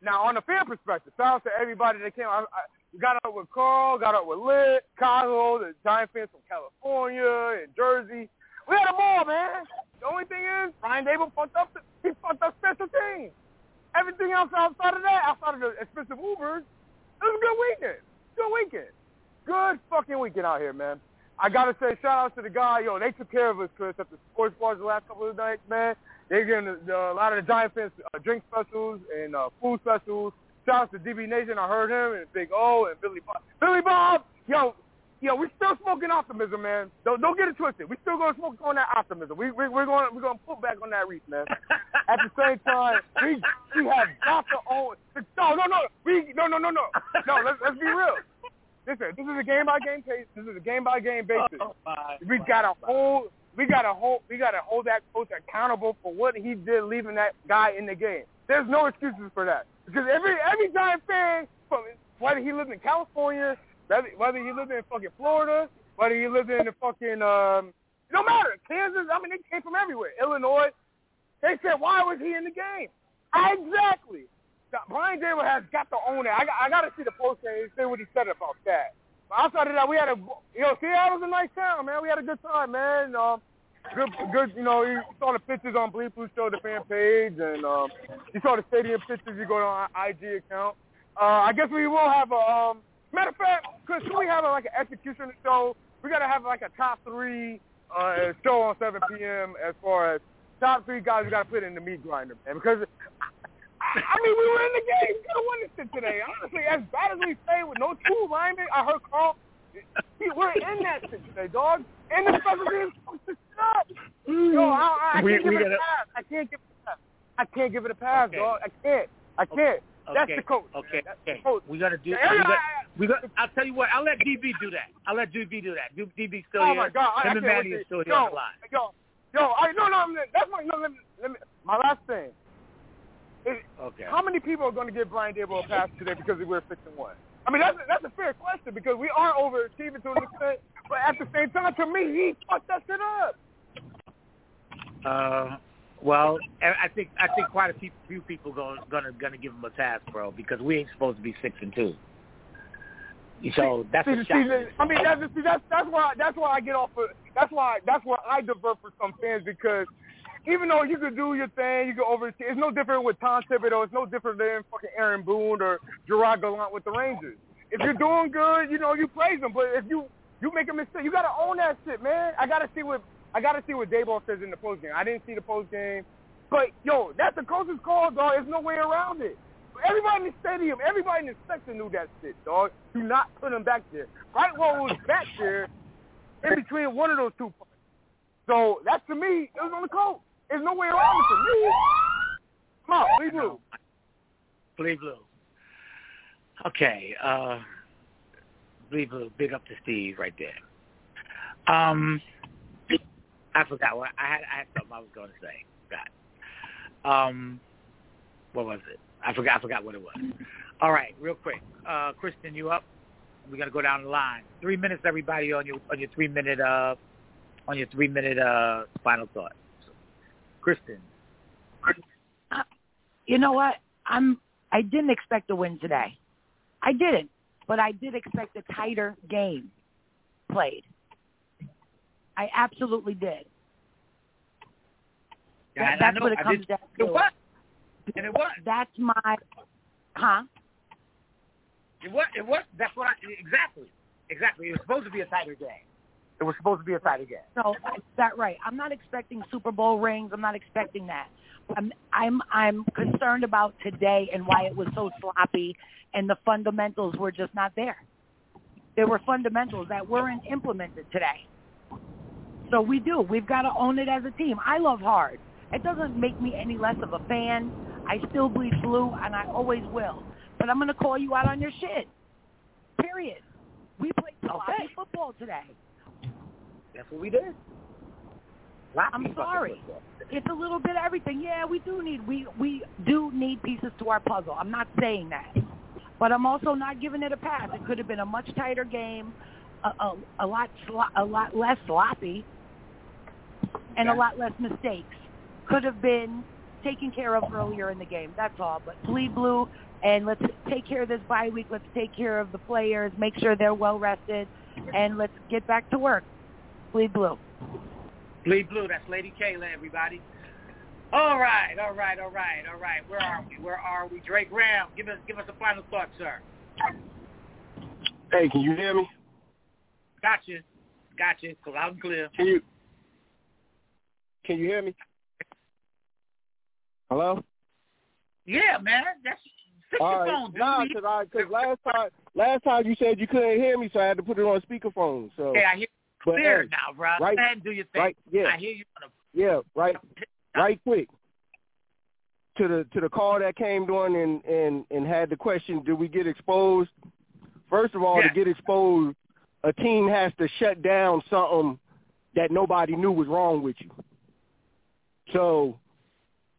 Now, on the fan perspective, shout out to everybody that came. I, I, got up with Carl, got up with Lit, Kyle, the Giant fans from California and Jersey. We had them all, man. The only thing is, Brian Daboll fucked up. The, he fucked up special teams. Everything else outside of that, outside of the expensive Ubers, it was a good weekend. Good weekend. Good fucking weekend out here, man. I gotta say, shout out to the guy. Yo, they took care of us, Chris, at the sports bars the last couple of nights, man. They giving the, the, a lot of the Giant fans uh, drink specials and uh, food specials. Shout out to DB Nation. I heard him and Big O and Billy Bob. Billy Bob, yo, yo, we still smoking optimism, man. Don't don't get it twisted. We still gonna smoke on that optimism. We, we we're going we're gonna put back on that reef, man. At the same time, we we have got to own. No, no, no. We no, no, no, no. No, let's let's be real. Listen, this is a game by game case. This is a game by game basis. Oh, my we gotta hold. We gotta hold. We gotta hold that coach accountable for what he did, leaving that guy in the game. There's no excuses for that because every every Giant fan, from whether he lived in California, whether, he lived in fucking Florida, whether he lived in the fucking um, no matter Kansas. I mean, they came from everywhere. Illinois. They said, why was he in the game? Exactly. Brian Daboll has got to own it. I, got- I got to see the post and see what he said about that. But outside of that, we had a you know Seattle's a nice town, man. We had a good time, man. Um, good, good. You know, you saw the pictures on Bleed Blue Show, the fan page, and um, you saw the stadium pictures. You go to our IG account. Uh, I guess we will have a um, matter of fact, Chris, can we have a, like an execution show? We gotta have like a top three uh, show on 7 p.m. as far as top three guys we gotta put in the meat grinder, man. Because I mean, we were in the game. We could have won this shit today. Honestly, as bad as we say with no true linemen, I heard Carl. we- We're in that shit today, dog. And the special teams fucked this up. Yo, I, I, I We- can't we give it a pass. I can't give it a pass. I can't give it a pass, Okay. dog. I can't. I can't. That's okay. the coach. Okay. That's okay. coach. We gotta do. We got, we got. I'll tell you what. I'll let DB do that. I'll let DB do that. D- DB's still oh here. Oh my God! I, I and Manny is still here yo, on the line. Yo, yo, I no, no. That's my no. Let me, let me. My last thing. Is, Okay. How many people are going to give Brian Daboll a pass today because we're six and one? I mean, that's that's a fair question because we are overachieving to an extent, but at the same time, to me, he fucked that shit up. Uh, Well, I think I think quite a few, few people going gonna gonna give him a task, bro, because we ain't supposed to be six and two. So that's see, a see, shot. I mean, that's see, that's that's why that's why I get off of that's why that's why I divert for some fans because even though you could do your thing, you go over. It's no different with Tom Thibodeau. It's no different than fucking Aaron Boone or Gerard Gallant with the Rangers. If you're doing good, you know you praise them. But if you you make a mistake, you gotta own that shit, man. I gotta see what I gotta see what Daboll says in the post game. I didn't see the post game, but yo, that's the coach's call, dog. There's no way around it. Everybody in the stadium, everybody in the section knew that shit, dog. Do not put him back there. Brightwell was back there, in between one of those two. So that to me, it was on the coach. There's no way around it for me. Come on, Bleed Blue. Bleed Blue. Okay, uh, Bleed Blue. Big up to Steve right there. Um, I forgot what I had. I had something I was going to say. Forgot. Um, what was it? I forgot. I forgot what it was. All right, real quick. Uh, Kristen, you up? We're gonna go down the line. Three minutes, everybody, on your on your three minute uh on your three minute uh final thought. Kristen. Uh, you know what? I'm. I didn't expect a win today. I didn't, but I did expect a tighter game played. I absolutely did. Yeah, That- that's what it comes down it to. was. And it was. That's my, huh? It was. It was. That's what I exactly. Exactly. It was supposed to be a tighter game. It was supposed to be a tighter game. No, is that right? I'm not expecting Super Bowl rings. I'm not expecting that. I'm I'm I'm concerned about today and why it was so sloppy and the fundamentals were just not there. There were fundamentals that weren't implemented today. So we do. We've got to own it as a team. I love hard. It doesn't make me any less of a fan. I still bleed blue and I always will. But I'm going to call you out on your shit. Period. We played sloppy football today. That's what we did. I'm sorry. It's a little bit of everything. Yeah, we do need we we do need pieces to our puzzle. I'm not saying that, but I'm also not giving it a pass. It could have been a much tighter game, a a, a lot slo- a lot less sloppy, and a lot less mistakes. Could have been taken care of earlier in the game. That's all. But bleed blue, and let's take care of this bye week. Let's take care of the players. Make sure they're well rested, and let's get back to work. Bleed blue. Bleed blue. That's Lady Kayla, everybody. All right, all right, all right, all right. Where are we? Where are we? Drake Graham, give us give us a final thought, sir. Hey, can you hear me? Gotcha, gotcha. Loud and clear. Can you can you hear me? Hello? Yeah, man. That's fix All your right. phone, dude. Nah, cause I cause last time last time you said you couldn't hear me, so I had to put it on speakerphone. So Okay, I hear you But, clear hey, now, bro. right- and do your thing. right, yeah. I hear you on yeah, right, right quick. To the to the call that came on and and and had the question, did we get exposed? First of all, Yeah. to get exposed, a team has to shut down something that nobody knew was wrong with you. So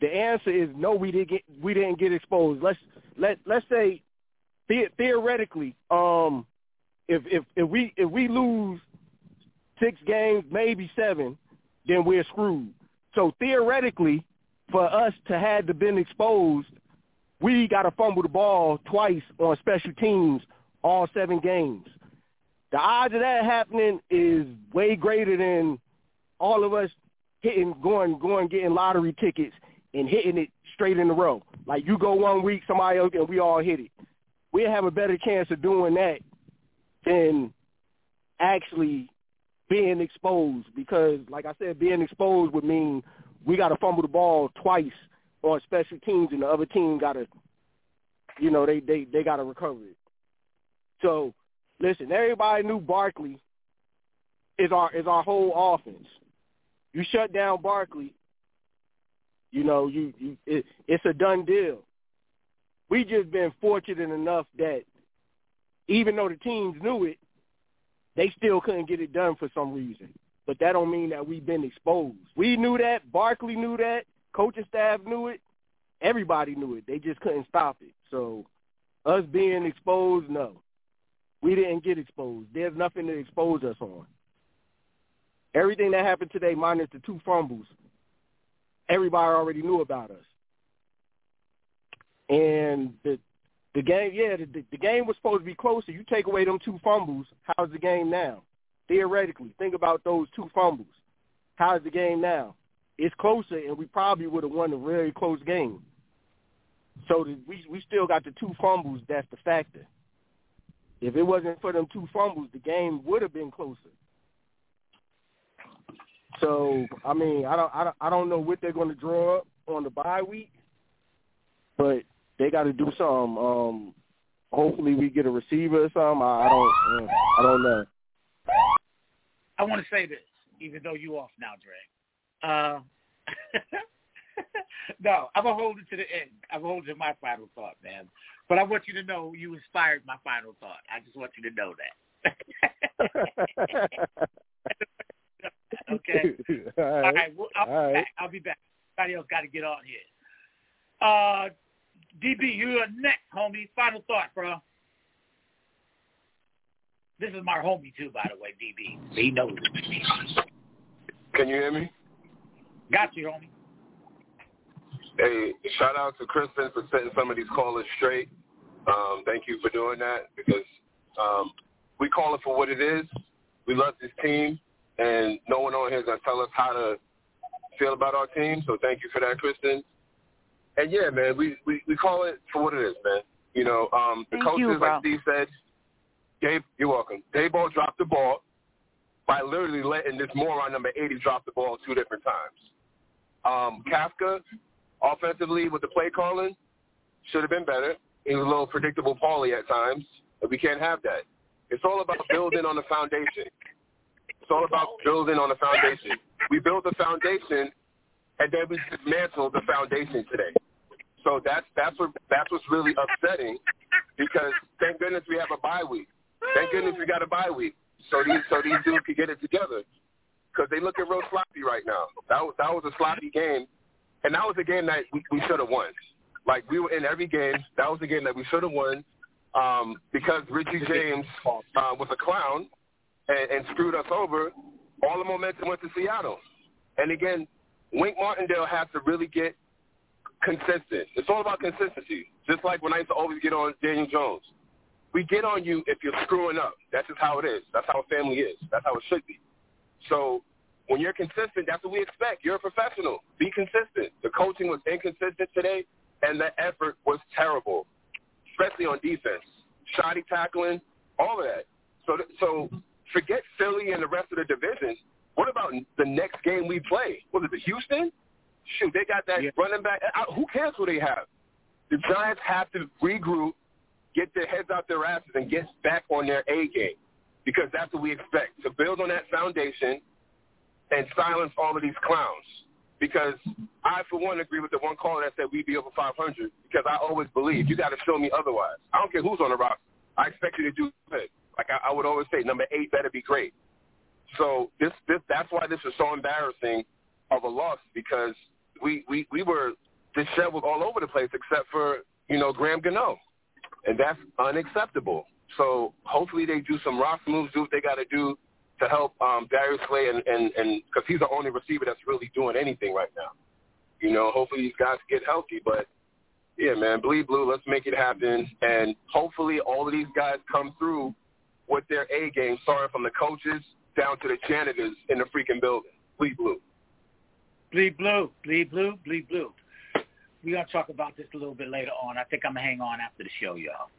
the answer is no. We didn't get we didn't get exposed. Let's let let's say the, theoretically, um, if if if we if we lose six games, maybe seven, then we're screwed. So theoretically, for us to have to been exposed, we got to fumble the ball twice on special teams all seven games. The odds of that happening is way greater than all of us hitting, going, going, getting lottery tickets and hitting it straight in a row. Like you go one week, somebody else, and we all hit it. We have a better chance of doing that than actually being exposed because, like I said, being exposed would mean we got to fumble the ball twice on special teams, and the other team got to, you know, they they they got to recover it. So, listen, everybody knew Barkley is our is our whole offense. You shut down Barkley, you know, you you it, it's a done deal. We just been fortunate enough that even though the teams knew it, they still couldn't get it done for some reason. But that don't mean that we've been exposed. We knew that. Barkley knew that. Coaching staff knew it. Everybody knew it. They just couldn't stop it. So us being exposed, no. We didn't get exposed. There's nothing to expose us on. Everything that happened today, minus the two fumbles, everybody already knew about us. And the the game, yeah, the, the game was supposed to be closer. You take away them two fumbles, how's the game now? Theoretically, think about those two fumbles. How's the game now? It's closer, and we probably would have won a very close game. So the, we we still got the two fumbles. That's the factor. If it wasn't for them two fumbles, the game would have been closer. So I mean, I don't, I don't, I don't know what they're going to draw up on the bye week, but they got to do something. Um, hopefully, we get a receiver or something. I, I don't, uh, I don't know. I want to say this, even though you off now, Dre. Uh, no, I'm gonna hold it to the end. I'm gonna hold it to my final thought, man. But I want you to know you inspired my final thought. I just want you to know that. okay. All right. All right. Well, I'll, All be right. back. I'll be back. Somebody else got to get on here. Uh, DB, you're next, homie. Final thought, bro. This is my homie too, by the way, DB. He knows it. Can you hear me? Got you, homie. Hey, shout out to Kristen for setting some of these callers straight. Um, thank you for doing that because um, we call it for what it is. We love this team, and no one on here is going to tell us how to feel about our team. So thank you for that, Kristen. And yeah, man, we, we, we call it for what it is, man. You know, um, the Thank coaches, you, like Steve said, Gabe, you're welcome. Daboll dropped the ball by literally letting this moron number 80 drop the ball two different times. Um, Kafka, offensively with the play calling, should have been better. He was a little predictable Paulie at times, but we can't have that. It's all about building on the foundation. It's all about building on the foundation. We built the foundation, and then we dismantled the foundation today. So that's that's what that's what's really upsetting, because thank goodness we have a bye week. Thank goodness we got a bye week, so these so these dudes can get it together, because they look at real sloppy right now. That was that was a sloppy game, and that was a game that we, we should have won. Like we were in every game. That was a game that we should have won, um, because Richie James uh, was a clown and, and screwed us over. All the momentum went to Seattle, and again, Wink Martindale has to really get consistent. It's all about consistency. Just like when I used to always get on Daniel Jones. We get on you if you're screwing up. That's just how it is. That's how a family is. That's how it should be. So when you're consistent, that's what we expect. You're a professional. Be consistent. The coaching was inconsistent today, and the effort was terrible, especially on defense. Shoddy tackling, all of that. So, so forget Philly and the rest of the division. What about the next game we play? Was it the Houston? Shoot, they got that running back. Who cares who they have? The Giants have to regroup, get their heads out their asses, and get back on their A game because that's what we expect to build on that foundation and silence all of these clowns. Because I, for one, agree with the one caller that said we'd be over 500 because I always believe you got to show me otherwise. I don't care who's on the roster. I expect you to do good. Like I, I would always say, number eight better be great. So this, this, that's why this is so embarrassing of a loss because we, we, we were disheveled all over the place except for, you know, Graham Gano. And that's unacceptable. So hopefully they do some roster moves, do what they got to do to help um, Darius Slay and and and because he's the only receiver that's really doing anything right now. You know, hopefully these guys get healthy, but yeah, man, bleed blue. Let's make it happen, and hopefully all of these guys come through with their A game, starting from the coaches down to the janitors in the freaking building. Bleed blue. Bleed blue, bleed blue, bleed blue. We're gonna talk about this a little bit later on. I think I'm gonna hang on after the show, y'all.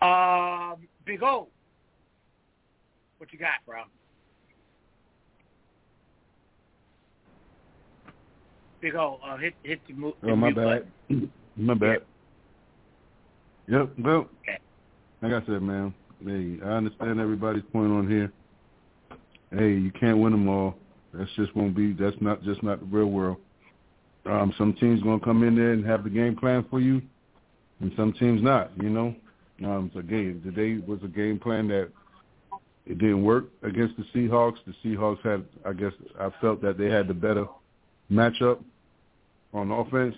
Um, Big O, what you got, bro? Big O, uh, hit hit the move. Oh, my bad. My bad. Yep. Well, like I said, man, hey, I understand everybody's point on here. Hey, you can't win them all. That's just won't be. That's not just not the real world. Um, some teams gonna come in there and have the game plan for you, and some teams not. You know, um, so again, today was a game plan that it didn't work against the Seahawks. The Seahawks had, I guess, I felt that they had the better matchup on offense.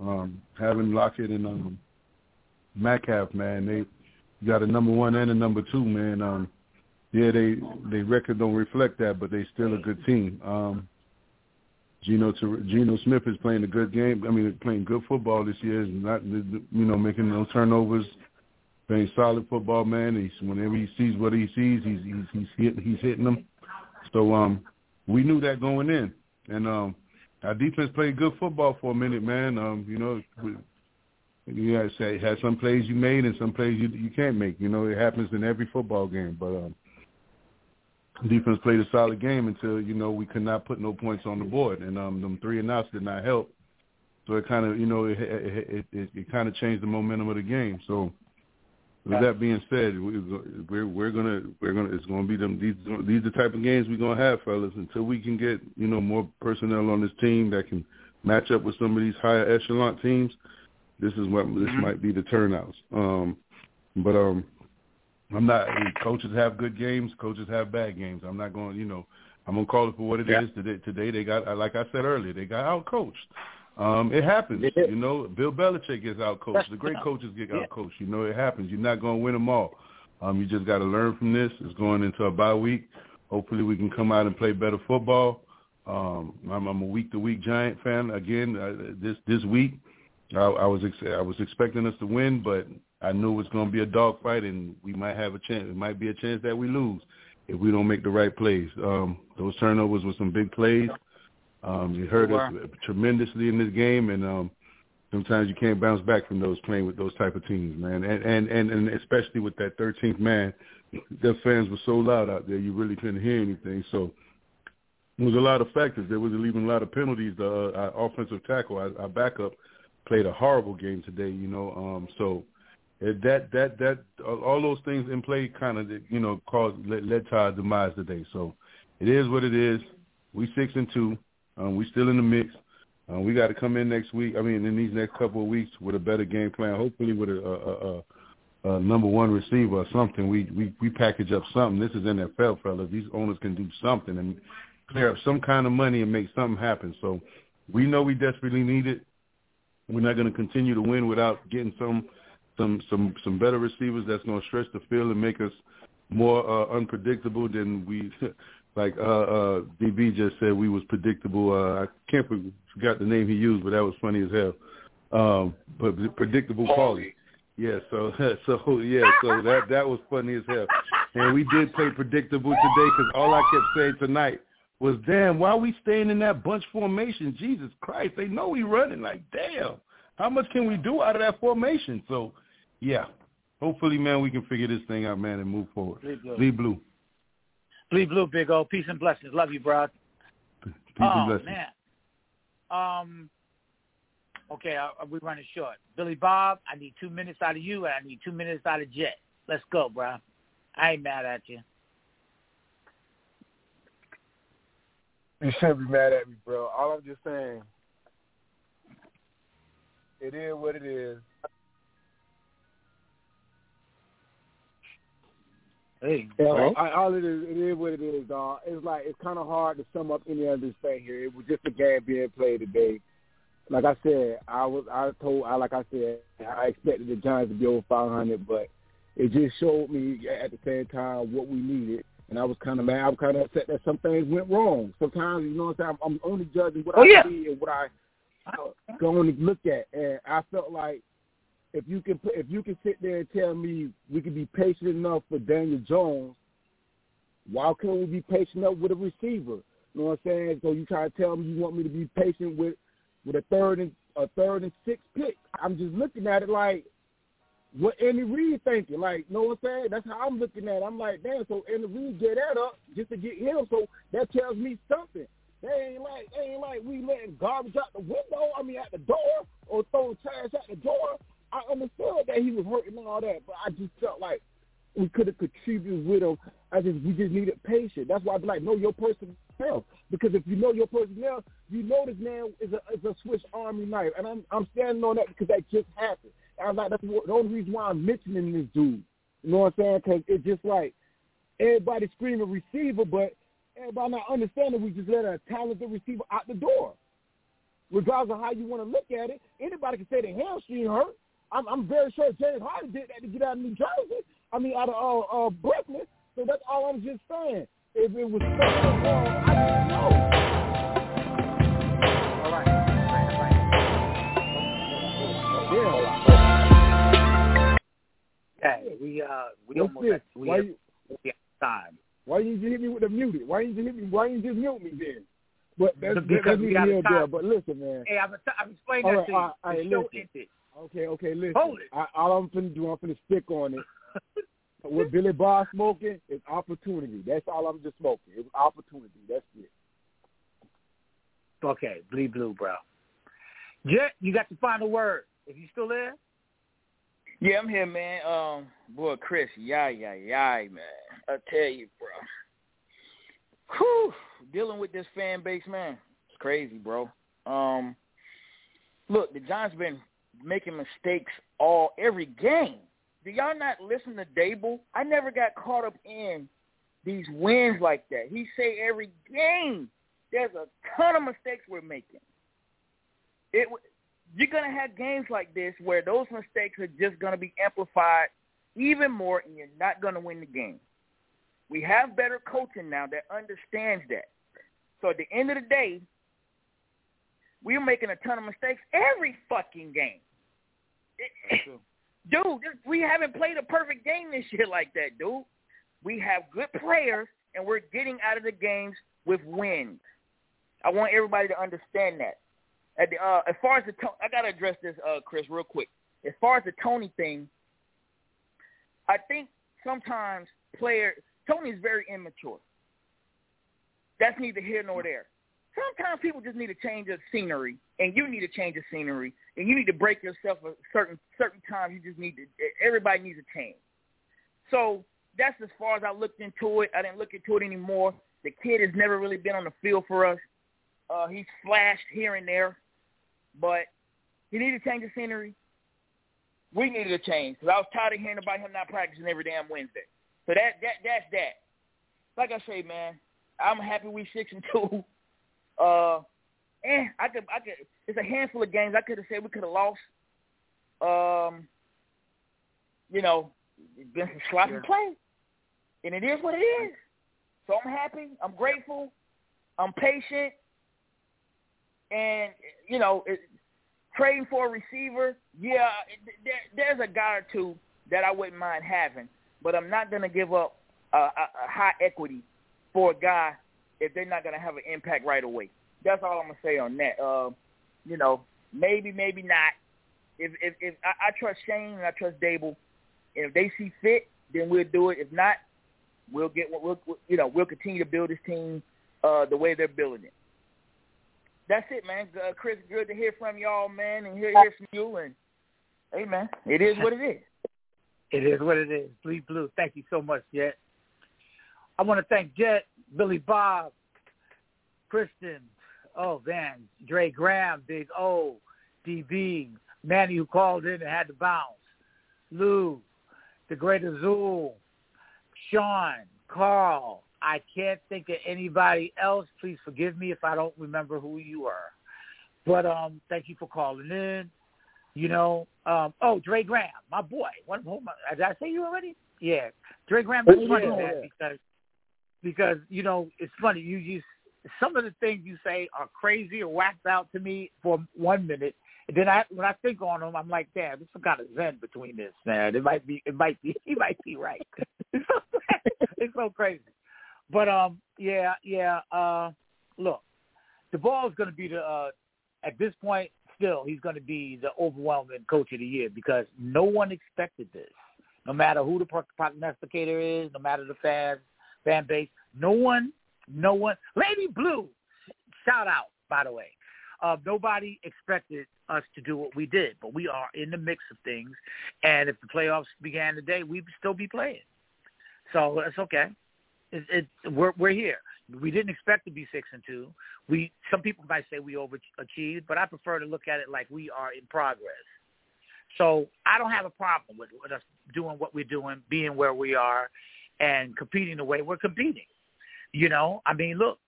Um, having Lockett and um, Metcalf, man, they got a number one and a number two, man. Um, yeah, they they record don't reflect that, but they still a good team. Um, Geno Geno Smith is playing a good game. I mean, playing good football this year. He's not you know making no turnovers, playing solid football. Man, he's whenever he sees what he sees, he's he's he's, hit, he's hitting them. So um, we knew that going in, and um, our defense played good football for a minute, man. Um, you know, you had say had some plays you made and some plays you you can't make. You know, it happens in every football game, but um, defense played a solid game until you know we could not put no points on the board, and um, them three and outs did not help. So it kind of you know it it it, it kind of changed the momentum of the game. So with that being said, we're we're gonna we're gonna it's gonna be them these these are the type of games we're gonna have, fellas, until we can get you know more personnel on this team that can match up with some of these higher echelon teams. This is what this Mm-hmm. might be the turnouts. Um, but um, I'm not. Coaches have good games. Coaches have bad games. I'm not going. You know, I'm gonna call it for what it is today. Today they got, like I said earlier, they got out coached. Um, it happens. You know, Bill Belichick gets out coached. The great coaches get out coached. You know, it happens. You're not gonna win them all. Um, you just got to learn from this. It's going into a bye week. Hopefully, we can come out and play better football. Um, I'm, I'm a week to week Giant fan again. Uh, this this week, I, I was ex- I was expecting us to win, but I knew it was going to be a dogfight, and we might have a chance. It might be a chance that we lose if we don't make the right plays. Um, those turnovers were some big plays. Um, it hurt us tremendously in this game, and um, sometimes you can't bounce back from those playing with those type of teams, man. And and and, and especially with that 13th man, the fans were so loud out there, you really couldn't hear anything. So there was a lot of factors. There was even a lot of penalties. The uh, our offensive tackle, our, our backup, played a horrible game today. You know, um, so that that that all those things in play kind of you know caused led, led to our demise today. So it is what it is. We six and two. Um, we still in the mix. Uh, we got to come in next week. I mean, in these next couple of weeks with a better game plan. Hopefully, with a, a, a, a number one receiver or something. We we we package up something. This is NFL, fellas. These owners can do something and clear up some kind of money and make something happen. So we know we desperately need it. We're not going to continue to win without getting some some some some better receivers that's going to stretch the field and make us more uh, unpredictable than we like uh uh DB just said we was predictable. Uh I can't for- forgot the name he used, but that was funny as hell. Um but predictable Paulie. Yeah, so so yeah, so that that was funny as hell. And we did play predictable today cuz all I kept saying tonight was damn, why are we staying in that bunch formation? Jesus Christ, they know we running like damn. How much can we do out of that formation? So, yeah. Hopefully, man, we can figure this thing out, man, and move forward. Bleed blue. Bleed blue. Blue, big O. Peace and blessings. Love you, bro. Peace oh and blessings. man. Um. Okay, uh, we're running short. Billy Bob, I need two minutes out of you, and I need two minutes out of Jet. Let's go, bro. I ain't mad at you. You shouldn't be mad at me, bro. All I'm just saying, it is what it is. Hey, Yeah. I, all it is, it is what it is, dog. It's like it's kind of hard to sum up any of this thing here. It was just a game being played today. Like I said, I was, I told, I like I said, I expected the Giants to be over 500, but it just showed me at the same time what we needed. And I was kind of mad. I was kind of upset that some things went wrong. Sometimes, you know what I'm saying? I'm, I'm only judging what Oh, I yeah. see and what I uh, go and look at. And I felt like if you can put, if you can sit there and tell me we can be patient enough for Daniel Jones, why can't we be patient enough with a receiver? You know what I'm saying? So you try to tell me you want me to be patient with with a third and a third and sixth pick. I'm just looking at it like what Andy Reid thinking. Like, know what I'm saying? That's how I'm looking at it. I'm like, damn, so Andy Reid get that up just to get him. So that tells me something. They ain't like they ain't like we letting garbage out the window, I mean at the door, or throwing trash out the door. I understood that he was hurting and all that, but I just felt like we could have contributed with him. I just we just needed patience. That's why I be like, know your personnel. Because if you know your personnel, you know this man is a is a Swiss Army knife, and I'm I'm standing on that because that just happened. I like, that's the only reason why I'm mentioning this dude. You know what I'm saying? Because it's just like everybody screaming receiver, but everybody not understanding. We just let a talented receiver out the door. Regardless of how you want to look at it, anybody can say the hamstring hurt. I'm, I'm very sure James Harden did that to get out of New Jersey. I mean, out of uh, uh, Brooklyn. So that's all I'm just saying. If it was something wrong, I don't know. Hey, we uh we What's almost this? at, we Why have, you we have time. why you hit me with the muted? Why did you hit me? Why did you just mute me then? But that's, Because we got time. But listen, man. Hey, I'm I'm explaining All that right, to you. all right, the show ended. Okay, okay, listen. Hold it. I, all I'm finna do, I'm finna stick on it. what Billy Bob smoking is opportunity. That's all I'm just smoking. It's opportunity. That's it. Okay, bleed blue, bro. Jet, you got the final word. If you still there? Yeah, I'm here, man. Um, boy, Chris, yay, yay, yay, man. I tell you, bro. Whew, dealing with this fan base, man, it's crazy, bro. Um, look, the Giants been making mistakes all every game. Do y'all not listen to Daboll? I never got caught up in these wins like that. He say every game there's a ton of mistakes we're making. It you're gonna have games like this where those mistakes are just gonna be amplified even more, and you're not gonna win the game. We have better coaching now that understands that. So at the end of the day, we're making a ton of mistakes every fucking game. Dude, we haven't played a perfect game this year like that, dude. We have good players, and we're getting out of the games with wins. I want everybody to understand that. At the, uh, as far as the, I gotta address this, uh, Chris, real quick. As far as the Toney thing, I think sometimes players Toney's very immature. That's neither here nor there. Sometimes people just need to change of scenery, and you need to change of scenery, and you need to break yourself a certain certain times. You just need to. Everybody needs a change. So that's as far as I looked into it. I didn't look into it anymore. The kid has never really been on the field for us. Uh, he's flashed here and there, but he needed to change the scenery. We needed a change because I was tired of hearing about him not practicing every damn Wednesday. So that that that's that. Like I say, man, I'm happy we six and two. Uh, and I could I could. It's a handful of games I could have said we could have lost. Um, you know, it's been some sloppy Yeah. play, and it is what it is. So I'm happy. I'm grateful. I'm patient, and you know, it, trading for a receiver, yeah, there, there's a guy or two that I wouldn't mind having, but I'm not going to give up a, a, a high equity for a guy if they're not going to have an impact right away. That's all I'm to say on that. Uh, you know, maybe, maybe not. If if, if I, I trust Schoen and I trust Daboll, and if they see fit, then we'll do it. If not, we'll get we'll, we'll you know we'll continue to build this team uh, the way they're building it. That's it, man. Uh, Chris, good to hear from y'all, man, and hear, hear from you. And hey, man, it is what it is. It is what it is. Bleed blue. Thank you so much, Jet. I want to thank Jet, Billy Bob, Kristen, oh man, Dre Graham, Big O, DB, Manny who called in and had to bounce, Lou, the Great Azul, Sean, Carl. I can't think of anybody else. Please forgive me if I don't remember who you are. But um, thank you for calling in. You know, um, oh, Dre Graham, my boy. What, who, did I say you already? Yeah, Dre Graham. Yeah, funny, yeah. man, because because you know it's funny. You use some of the things you say are crazy or whacked out to me for one minute, and then I when I think on them, I'm like, damn, there's some kind of zen between this, man. It might be, it might be, he might be right. it's so crazy. But um, yeah, yeah. Uh, look, Daboll is going to be the uh, at this point. Still, he's going to be the overwhelming coach of the year because no one expected this. No matter who the pro- prognosticator is, no matter the fans, fan base, no one, no one. Lady Blue, shout out by the way. Uh, nobody expected us to do what we did, but we are in the mix of things. And if the playoffs began today, we'd still be playing. So that's okay. It, it, we're we're here. We didn't expect to be six and two. We some people might say we overachieved, but I prefer to look at it like we are in progress. So I don't have a problem with, with us doing what we're doing, being where we are, and competing the way we're competing. You know, I mean, look,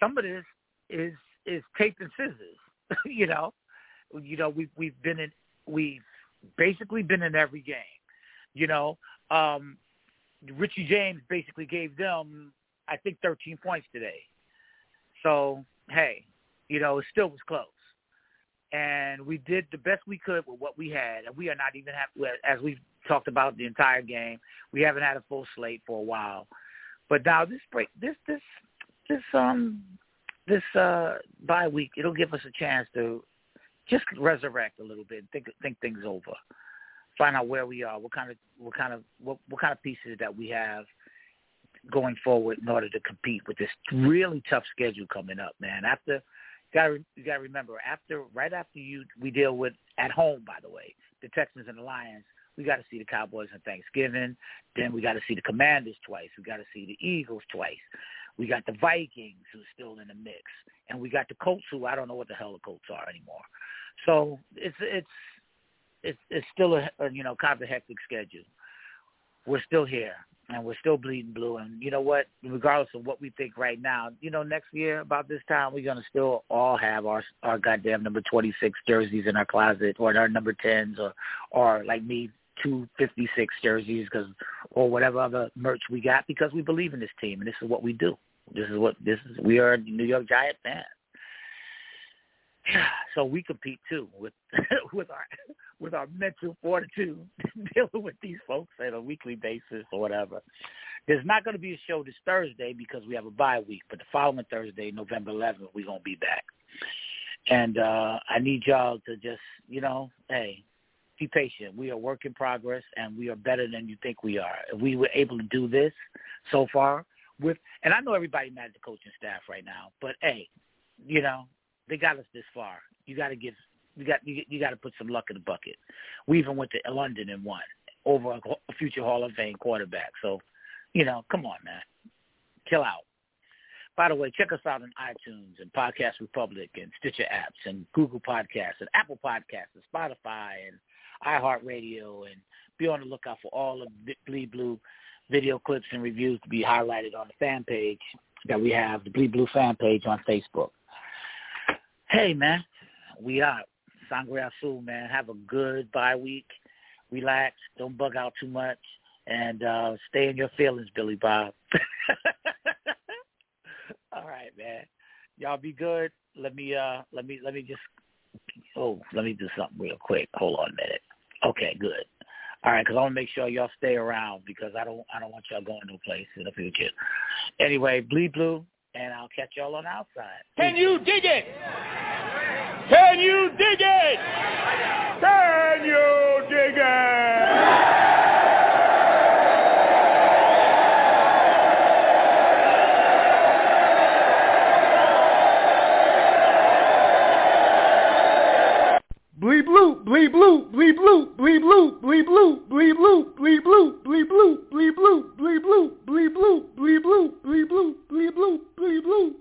some of this is is tape and scissors. you know, you know we've we've been in we've basically been in every game. You know, um, Richie James basically gave them, I think, 13 points today. So hey, you know, it still was close, and we did the best we could with what we had, and we are not even happy. As we've talked about the entire game. We haven't had a full slate for a while, but now this break, this this this um this uh bye week, it'll give us a chance to just resurrect a little bit, think think things over, find out where we are, what kind of what kind of what what kind of pieces that we have going forward in order to compete with this really tough schedule coming up, man. After got you got to remember after right after you we deal with at home, by the way, the Texans and the Lions. We got to see the Cowboys on Thanksgiving. Then we got to see the Commanders twice. We got to see the Eagles twice. We got the Vikings who's still in the mix, and we got the Colts who I don't know what the hell the Colts are anymore. So it's it's it's it's still a, a you know kind of a hectic schedule. We're still here and we're still bleeding blue. And you know what? Regardless of what we think right now, you know, next year about this time we're gonna still all have our our goddamn number twenty six jerseys in our closet, or our number tens, or or like me, two fifty six jerseys, because or whatever other merch we got because we believe in this team and this is what we do. This is what this is. We are New York Giant fans. So we compete too with with our with our mental fortitude dealing with these folks on a weekly basis or whatever. There's not going to be a show this Thursday because we have a bye week, but the following Thursday, November 11th, we're going to be back. And uh I need y'all to just, you know, hey, be patient. We are work in progress, and we are better than you think we are. If we were able to do this so far with, and I know everybody mad at the coaching staff right now, but hey, you know, they got us this far. You got to give you got you, you got to put some luck in the bucket. We even went to London and won over a, a future Hall of Fame quarterback. So, you know, come on, man, chill out. By the way, check us out on iTunes and Podcast Republic and Stitcher apps and Google Podcasts and Apple Podcasts and Spotify and iHeartRadio and be on the lookout for all of Bleed Blue video clips and reviews to be highlighted on the fan page that we have, the Bleed Blue fan page on Facebook. Hey, man, we out. Sangre Azul, man. Have a good bye week. Relax. Don't bug out too much. And uh stay in your feelings, Billy Bob. All right, man. Y'all be good. Let me uh let me let me just oh, let me do something real quick. Hold on a minute. Okay, good. All right, because I want to make sure y'all stay around because I don't I don't want y'all going no place in the future. Anyway, bleed blue, and I'll catch y'all on the outside. Can you dig it? Can you dig it? Can you dig it? Blue, bleed blue, bleed blue, bleed blue, bleed blue, bleed blue, bleed blue, bleed blue, bleed blue, bleed blue, bleed blue, bleed blue, bleed blue, bleed blue, bleed blue.